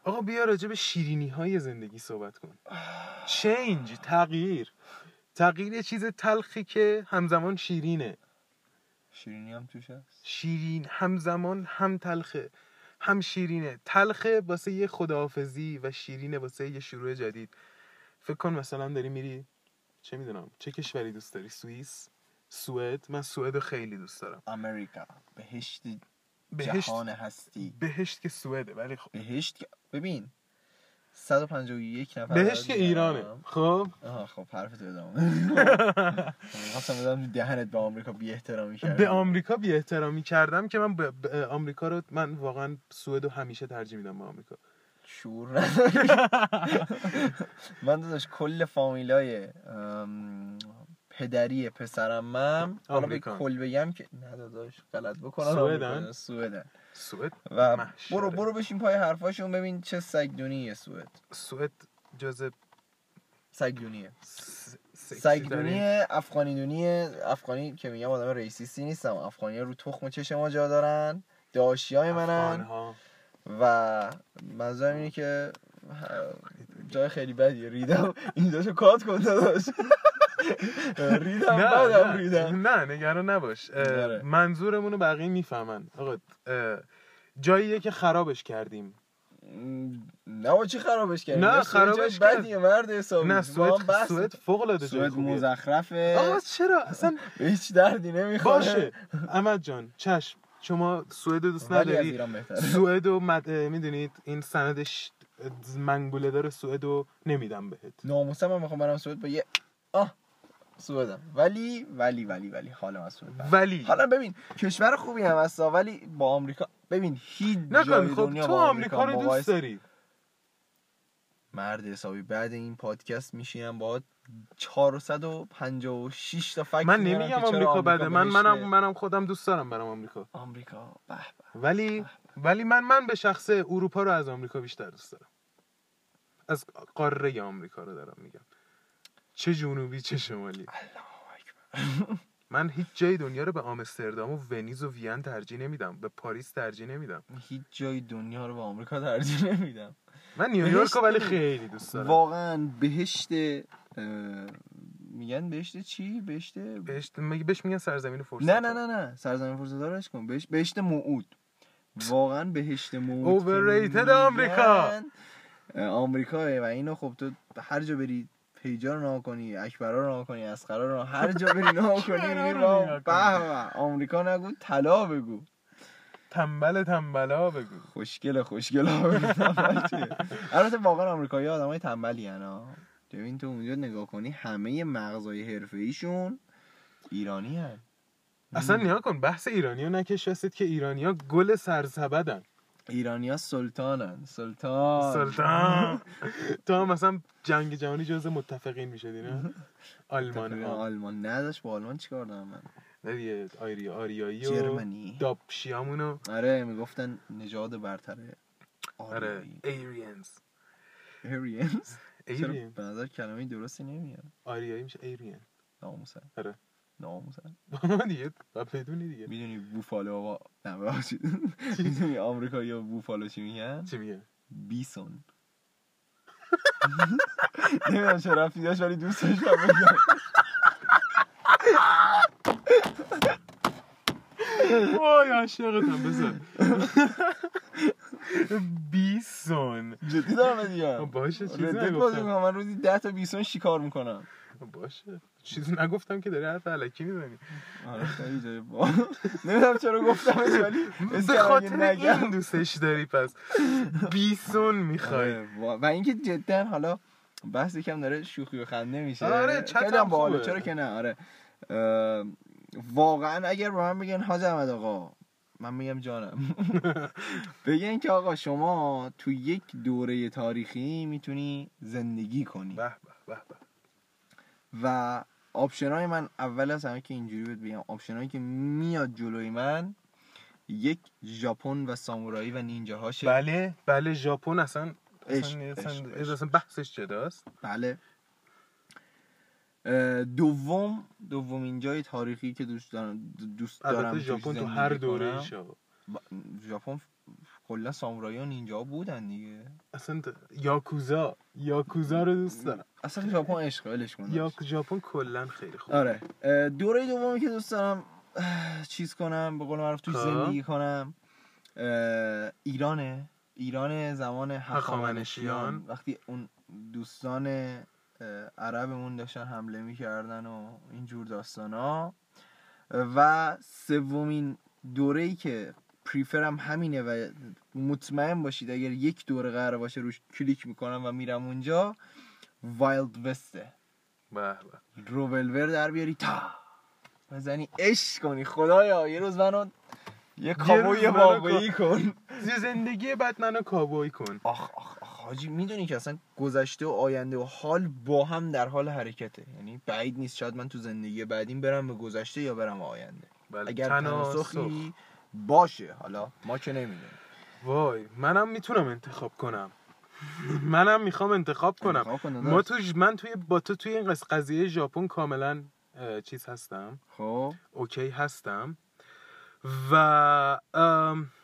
آقا بیا راجع به شیرینی های زندگی صحبت کن. چینج تغییر. تغییر یه چیز تلخی که همزمان شیرینه. شیرینی هم توش هست. شیرین همزمان هم تلخه هم شیرینه. تلخه واسه یه خداحافظی و شیرینه واسه یه شروع جدید. فکر کن مثلا داری میری چه می‌دونم چه کشوری دوست داری؟ سوئیس سوئد. من سوئد خیلی دوست دارم. امریکا. بهشت بهشت جهان هستی. بهشت که سوئده ولی خب. بهشت ببین 151 نفر بهش که. ایرانه. خب؟ آها خب حرف تو ادامه <laughs> خواستم بدم دهنت به آمریکا بی احترامی کرد به آمریکا بی احترامی کردم که من به آمریکا رو من واقعا سوئد رو همیشه ترجیح میدم به آمریکا. نداری؟ <laughs> من داداش کل فامیلای ام، پدری پسرمم حالا به. کل بگم که نه داداش غلط بکنم سوئدن؟ سوئدن. سوئد؟ و محشره. برو برو بشین پای حرفاشون ببین چه سگدونیه سوئد. سوئد جز سگدونیه. س- سگدونیه افغانی دونیه افغانی که میگم آدم ریسیستی نیستم. افغانی رو تخم چش ما جا دارن. داشی های منن. و منظورم اینه که جای خیلی بدیه. ریدم. اینجاشو کات کن داداش <laughs> ریدم نه ریدم. نه نگران نباش. آره. منظورمون رو بقیه می‌فهمن. آقا جاییه که خرابش کردیم. نه چی خرابش کردی نه، خرابش جای کرد. بدیه مرد حسابی. نه سوئد سوئد فوق العاده سوئد. مزخرفه. آقا چرا؟ اصلا هیچ دردی نمی‌خوره. باشه. احمد جان چشم. شما سوئد دوست نداری؟ سوئد و مد... می‌دونید این سندش منگوله داره سوئد رو نمیدم بهت. ناموسم من می‌خوام برم سوئد با یه آه! سوئدم. ولی ولی ولی ولی حالم از سوئد. ولی. حالا ببین کشور خوبی هم هستا ولی با آمریکا ببین هیچ جای خب دنیا تو با آمریکا رو دوست داری. مرد حسابی بعد این پادکست میشینم با 456 تا فکت من نمیگم آمریکا بده. من. منم منم خودم دوست دارم برم آمریکا. آمریکا به به ولی ولی من من به شخص اروپا رو از آمریکا بیشتر دوست دارم. از قاره آمریکا رو دارم میگم. چه جنوبی چه شمالی؟ من هیچ جای دنیا رو به آمستردام و ونیز و وین ترجیح نمیدم. به پاریس ترجیح نمیدم. هیچ جای دنیا رو به آمریکا ترجیح نمیدم. من نیویورک ولی بهشت- خیلی دوست دارم. واقعا بهشت میگن بهشت چی؟ بهشت؟ بهش مگه بهش میگن سرزمین فرصت. نه نه نه نه. سرزمین فرصتارش کن. بهشت بهشت موعود. واقعا بهشت موعود میگن، آمریکا. اه، آمریکاه و اینو خب تو هر جا بری پیجا رو نها کنی اکبرا رو نها کنی اسقرا رو هر جا بری <laughs> نها کنی رو به آمریکا نگو طلا بگو. تنبل تنبلا بگو. خوشگله خوشگله بگو؟ البته واقعا آمریکایی آدمای تنبلی ها. ببین تو اونجا نگاه کنی همه مغزای حرفه ایشون ایرانی هن. اصلا نیا کن بحث ایرانی ها نکش که ایرانی ها گل سرسبدن. ایرانی ها سلطانن. سلطان. سلطان. <laughs> تو هم مثلا جنگ جهانی جز متفقین می‌شدی نه؟ <laughs> آلمان آلمان. نداشت با آلمان چیکار دارم من؟ دیگه آیری آریایی و جرمنی. داپشیامونو آره می‌گفتن نژاد برتره آره ایریانز ایریانز <laughs> ایرین. به نظر کلمه درستی نمیاد؟ آریایی میشه ایرین. ناموسن آره. ناموسن <laughs> دیگه بدونی دیگه. می‌دونی بوفالو آقا نه ببخشید می‌دونی آمریکا یا بوفالو چی میگن؟ چی میگه بیسون. <laughs> نمی‌دونم چه رفتی داشت ولی دوست داشتم بگم. <laughs> وای عاشقتم بزن. بیسون. جدی دارم میگم. باشه چیزی من روزی ده تا بیسون شکار می‌کنم. باشه. چیزی نگفتم که داری حرف علکی می‌زنی. آره خیلی جای با نمی‌دونم چرا گفتمش ولی به خاطر این دوستش داری پس بیسون می‌خوای. آره، و اینکه جدا حالا بحث یکم داره شوخی و خنده میشه. آره، باحاله خوبه. چرا که نه؟ آره. واقعا اگر به من بگن حاج احمد آقا من میگم جانم. <laughs> بگن که آقا شما تو یک دوره تاریخی می‌تونی زندگی کنی. به به به به. و option های من اول از همه که اینجوری بهت بگم option هایی که میاد جلوی من یک ژاپن و سامورایی و نینجا هاشه بله بله ژاپن اصلا اصلا, عشق، اصلا, عشق. اصلا بحثش جداست. بله. دوم دومین جای تاریخی که دوست دارم دوست دارم ژاپن تو هر دوره ژاپن کلا سامورایی و نینجا بودن دیگه. اصلا یاکوزا یاکوزا رو دوست دارم. اصلا ژاپن عشق ولش کن. یا ژاپن کلا خیلی خوب. آره. دوره دومی که دوست دارم چیز کنم به قول معروف توش ها. زندگی کنم ایرانه. ایران زمان هخامنشیان. وقتی اون دوستان عربمون داشتن حمله می‌کردن و اینجور داستان ها و سومین دوره ای که پریفرم همینه و مطمئن باشید اگر یک دوره قرار باشه روش کلیک می‌کنم و میرم اونجا وایلد وسته. روولور در بیاری تا. بزنی عشق کنی خدایا یه روز منو یه کابوی واقعی کن. <laughs> زی زندگی بعد منو کابوی کن. آخ آخ آخ حاجی می‌دونی که اصلا گذشته و آینده و حال با هم در حال حرکته. یعنی بعید نیست شاید من تو زندگی بعدیم برم به گذشته یا برم به آینده. بله. اگر تناسخ. تناسخی باشه. حالا ما که نمی‌دونیم. وای منم می‌تونم انتخاب کنم. منم می‌خوام انتخاب کنم. ما تو من توی با تو توی این قضیه ژاپن کاملا چیز هستم. خب. اوکی هستم. و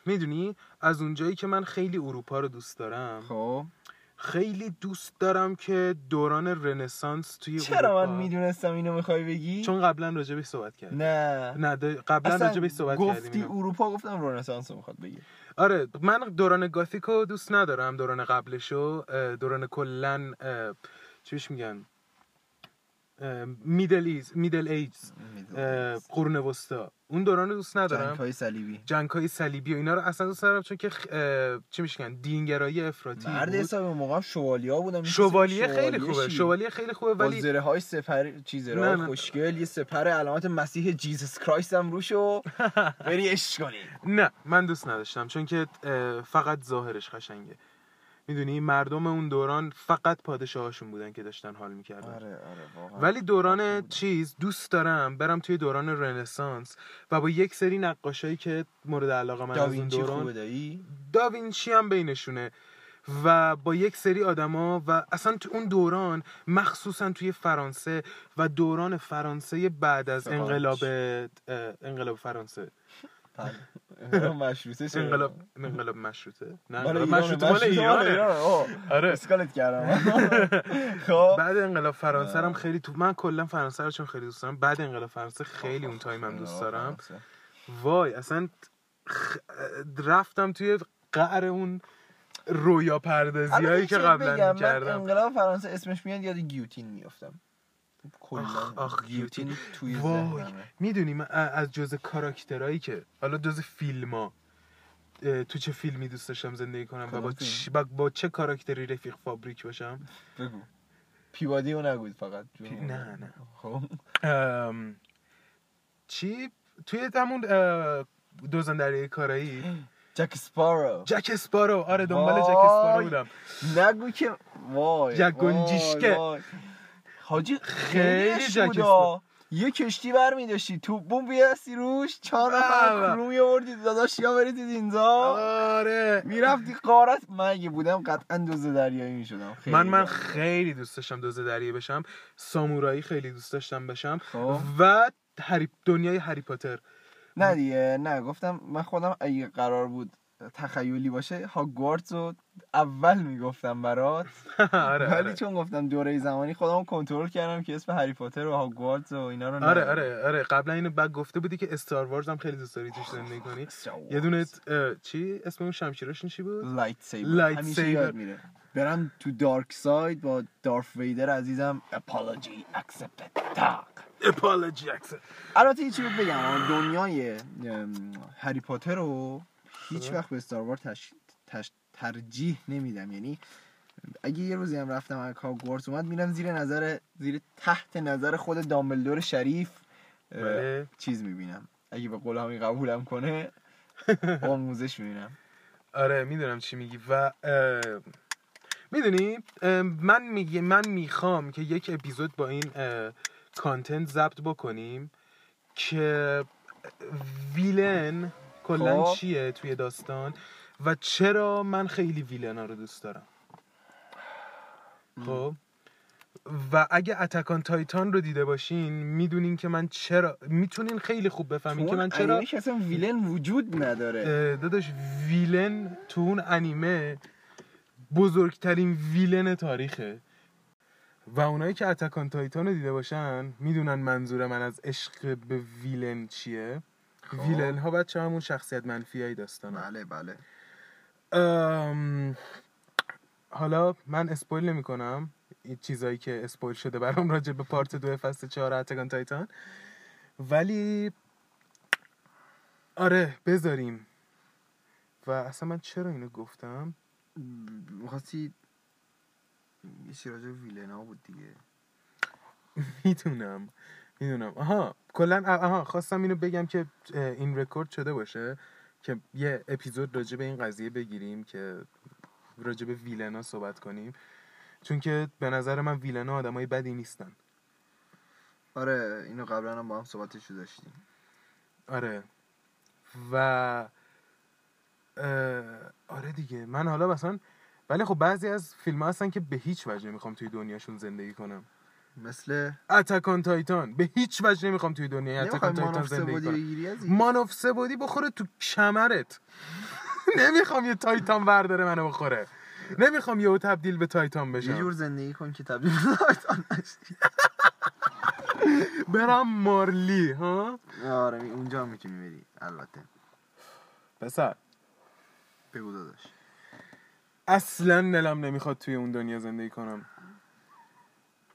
می‌دونی از اونجایی که من خیلی اروپا رو دوست دارم خب. خیلی دوست دارم که دوران رنسانس توی چرا اروپا من می‌دونستم اینو می‌خوای بگی؟ چون قبلا راجبش صحبت کردیم. نه. نه قبلا راجبش صحبت گفتی کردیم اینو. اروپا گفتم رنسانس رو می‌خواد بگی. آره من دوران گاتیکو دوست ندارم دوران قبلشو دوران کلن اه، چی بهش میگن؟ Middle Age Middle Ages قرون وسطا. اون دوران رو دوست ندارم. جنگ های صلیبی. جنگ های صلیبی و اینا رو اصلا دوست ندارم چون که خ- اه، چی میشن؟ دینگرایی افراطی مرد. حساب موقع هم شوالیا بودن. شوالیه خیلی خوبه. شوالیه خیلی خوبه ولی زره های سپر چیز نه. خوشگل یه سپر علامت مسیح Jesus Christ هم روشو <laughs> بری عشق کنی. نه من دوست نداشتم چون که فقط ظاهرش قشنگه. می‌دونی مردم اون دوران فقط پادشاهاشون بودن که داشتن حال می‌کردن. آره آره ولی دوران چیز دوست دارم برم توی دوران رنسانس و با یک سری نقاشایی که مورد علاقه من از اون دوران داوینچی هم بینشونه و با یک سری آدما و اصلا تو اون دوران مخصوصا توی فرانسه و دوران فرانسه بعد از. انقلاب انقلاب فرانسه. بله مشروطه چرا؟ انقلاب انقلاب مشروطه. نه مال انقلاب مشروطه مال ایرانه. اوه، آره. اسکالت کردم. <laughs> خب. بعد انقلاب فرانسه هم خیلی تو من کلا فرانسه رو چون خیلی دوست دارم. بعد انقلاب فرانسه خیلی اون تایم هم دوست دارم. وای اصلا. رفتم توی قعر اون رویا پردازی هایی که قبلا می‌کردم. انقلاب فرانسه اسمش میاد یاد گیوتین میافتم. آخ، آخ، گیوتین توی وای می‌دونی من از جز کاراکترهایی که حالا جز فیلم ها تو چه فیلمی دوست داشتم زندگی کنم و با؟ چ... با, با چه کاراکتری رفیق فابریک باشم؟ بگو. پیوادی رو نگوید فقط. پی- نه، نه. خب. ام، چی؟ توی همون دوزن دریای کارایی؟ جک سپارو جک اسپارو. آره دنبال جک. اسپارو بودم. نگو که وای جک گنجیشکه. حاجی خیلی خیلی جک بودا یه کشتی بر می داشتی تو بوم بیاستی روش چهار نفر آه. کرو می آوردی داداش یا بریدید اینجا آره. می‌رفتی قارت. من اگه بودم قطعا دوز دریایی می شدم من من خیلی دوست داشتم دوز دریایی بشم. سامورایی خیلی دوست داشتم بشم. خب. و هری... دنیای هری پاتر. نه دیگه نه. گفتم من خودم اگه قرار بود تخیلی باشه هاگوارتس رو اول می‌گفتم برات. <laughs> آره ولی آره. چون گفتم دوره زمانی خودم کنترل کردم که اسم هری پاتر و هاگوارتس و اینا رو آره. آره آره. قبلا اینو بعد گفته بودی که Star Wars هم خیلی دوست داری توش زندگی کنی. <laughs> یه دونه چی؟ اسم اون شمشیراشون چی بود؟ lightsaber lightsaber. میره. برم تو dark side با Darth Vader عزیزم. Apology accepted. داغ اپولوژی البته یه چی بگم. دنیای هری پاتر رو هیچ. وقت به استار وار تش... تش... ترجیح نمیدم. یعنی اگه یه روزی هم رفتم از هاگوارتس اومد میرم زیر نظر زیر تحت نظر خود دامبلدور شریف بله. چیز می‌بینم. اگه به قول همی قبولم کنه <laughs> آموزش می‌بینم. آره می‌دونم چی میگی. و می‌دونی من میگه من می‌خوام که یک اپیزود با این کانتنت ضبط بکنیم که ویلن کلا خب. چیه توی داستان و چرا من خیلی ویلنا رو دوست دارم؟ خب. و اگه اتکان تایتان رو دیده باشین می‌دونین که من چرا می‌تونین خیلی خوب بفهمین که من چرا اصلا ویلن وجود نداره. داداش villain تو اون انیمه بزرگترین villain تاریخه. و اونایی که Attack on Titan رو دیده باشن می‌دونن منظور من از عشق به villain چیه. خب. villain ها بچه همون شخصیت منفی هایی داستان بله. بله حالا من spoil نمی کنم این چیزایی که spoil شده برام راجع به part دو فصل چهار Attack on Titan. ولی آره بذاریم. و اصلا من چرا اینو گفتم؟ می‌خواستی یه چی راجع ویلنا بود دیگه. می‌دونم. می‌دونم. آها کلا آها خواستم اینو بگم که این رکورد شده باشه که یه اپیزود راجع به این قضیه بگیریم که راجع به ویلنا صحبت کنیم. چون که به نظر من ویلنا آدمای بدی نیستن. آره اینو قبلا هم با هم صحبتشو داشتیم. آره. و آره دیگه. من حالا مثلا ولی خب بعضی از فیلم هستن که به هیچ وجه نمی‌خوام توی دنیاشون زندگی کنم. مثل اتکان تایتان به هیچ وجه نمی‌خوام توی دنیای اتکان تایتان زندگی کنم؟ مانوف سبودی بخوره تو کمرت. <laughs> نمی‌خوام یه تایتان برداره منو بخوره. نمی‌خوام یهو تبدیل به تایتان یه بشم. جور زندگی کن که تبدیل به تایتان نشی. <laughs> برم مارلی ها؟ آره اونجا می‌تونی بری البته. پسر. بگو داداش. اصلا دلم نمی‌خواد توی اون دنیا زندگی کنم.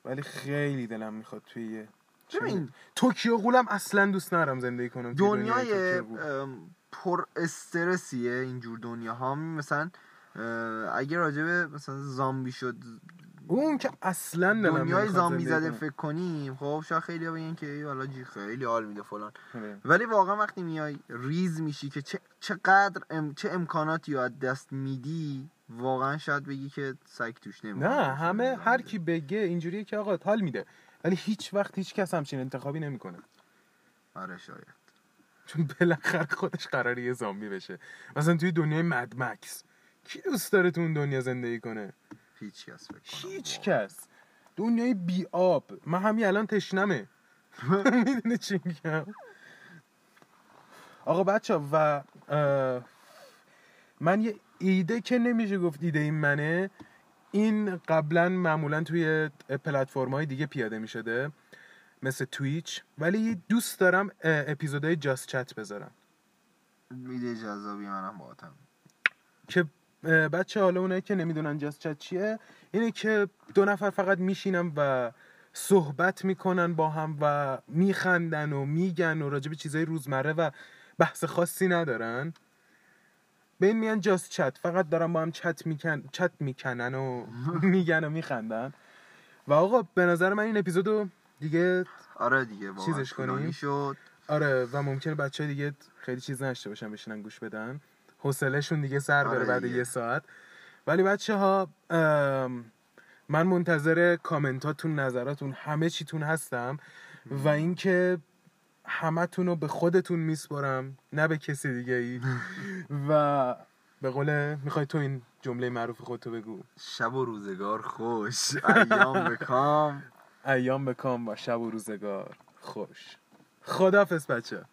ولی خیلی دلم می‌خواد توی یه ببین. توکیو قولم اصلا دوست ندارم زندگی کنم دنیای پر استرسیه اینجور دنیا ها مثلا اگه راجع به مثلا زامبی شد اون که اصلا دلم دنیای زامبی زده. فکر کنیم خب شاید خیلی بگن که ای والا جی خیلی حال میده فلان آره. ولی واقعا وقتی میای ریز میشی که چه چقدر ام چه امکاناتی رو از دست میدی واقعا شاید بگی که سگ توش نمی‌خواد نه. همه هر کی بگه اینجوریه که آقا حال میده. ولی هیچ وقت هیچ کس همچین انتخابی نمی‌کنه. آره شاید. چون بالاخره خودش قراره یه زامبی بشه. مثلا توی دنیای مد مکس. کی دوست داره تو اون دنیا زندگی کنه؟ هیچ کس هیچ. کس. دنیای بی آب. من همین الان تشنمه. <laughs> می‌دونی چی میگم؟ آقا بچه و من یه ایده که نمیشه گفت ایده این منه این قبلا معمولا توی پلتفرم های دیگه پیاده می‌شده مثل تویچ ولی دوست دارم اپیزودهای جاست چت بذارم. ایده جذابی منم باهاتم که بچه حالا اونایی که نمی‌دونن جاست چت چیه اینه که دو نفر فقط میشینن و صحبت می‌کنن با هم و میخندن و میگن و راجع به چیزای روزمره و بحث خاصی ندارن. به این میان جاست چت. فقط دارن با هم چت میکن چت می‌کنن و <laughs> میگن و میخندن. و آقا به نظر من این اپیزودو دیگه آره دیگه چیزش کنیم؟ شد. آره و ممکنه بچه دیگه خیلی چیز نشته باشن بشینن گوش بدن. حوصلهشون دیگه سر بره آره بعد دیگه. یه ساعت. ولی بچه ها من منتظر کامنتاتون نظراتون همه چیتون هستم. و اینکه همتون رو به خودتون میسپرم نه به کسی دیگه ای <laughs> و به قوله می‌خوای تو این جمله معروف خودتو بگو. شب و روزگار خوش. ایام بکام <laughs> ایام بکام و شب و روزگار خوش. خدافز بچه.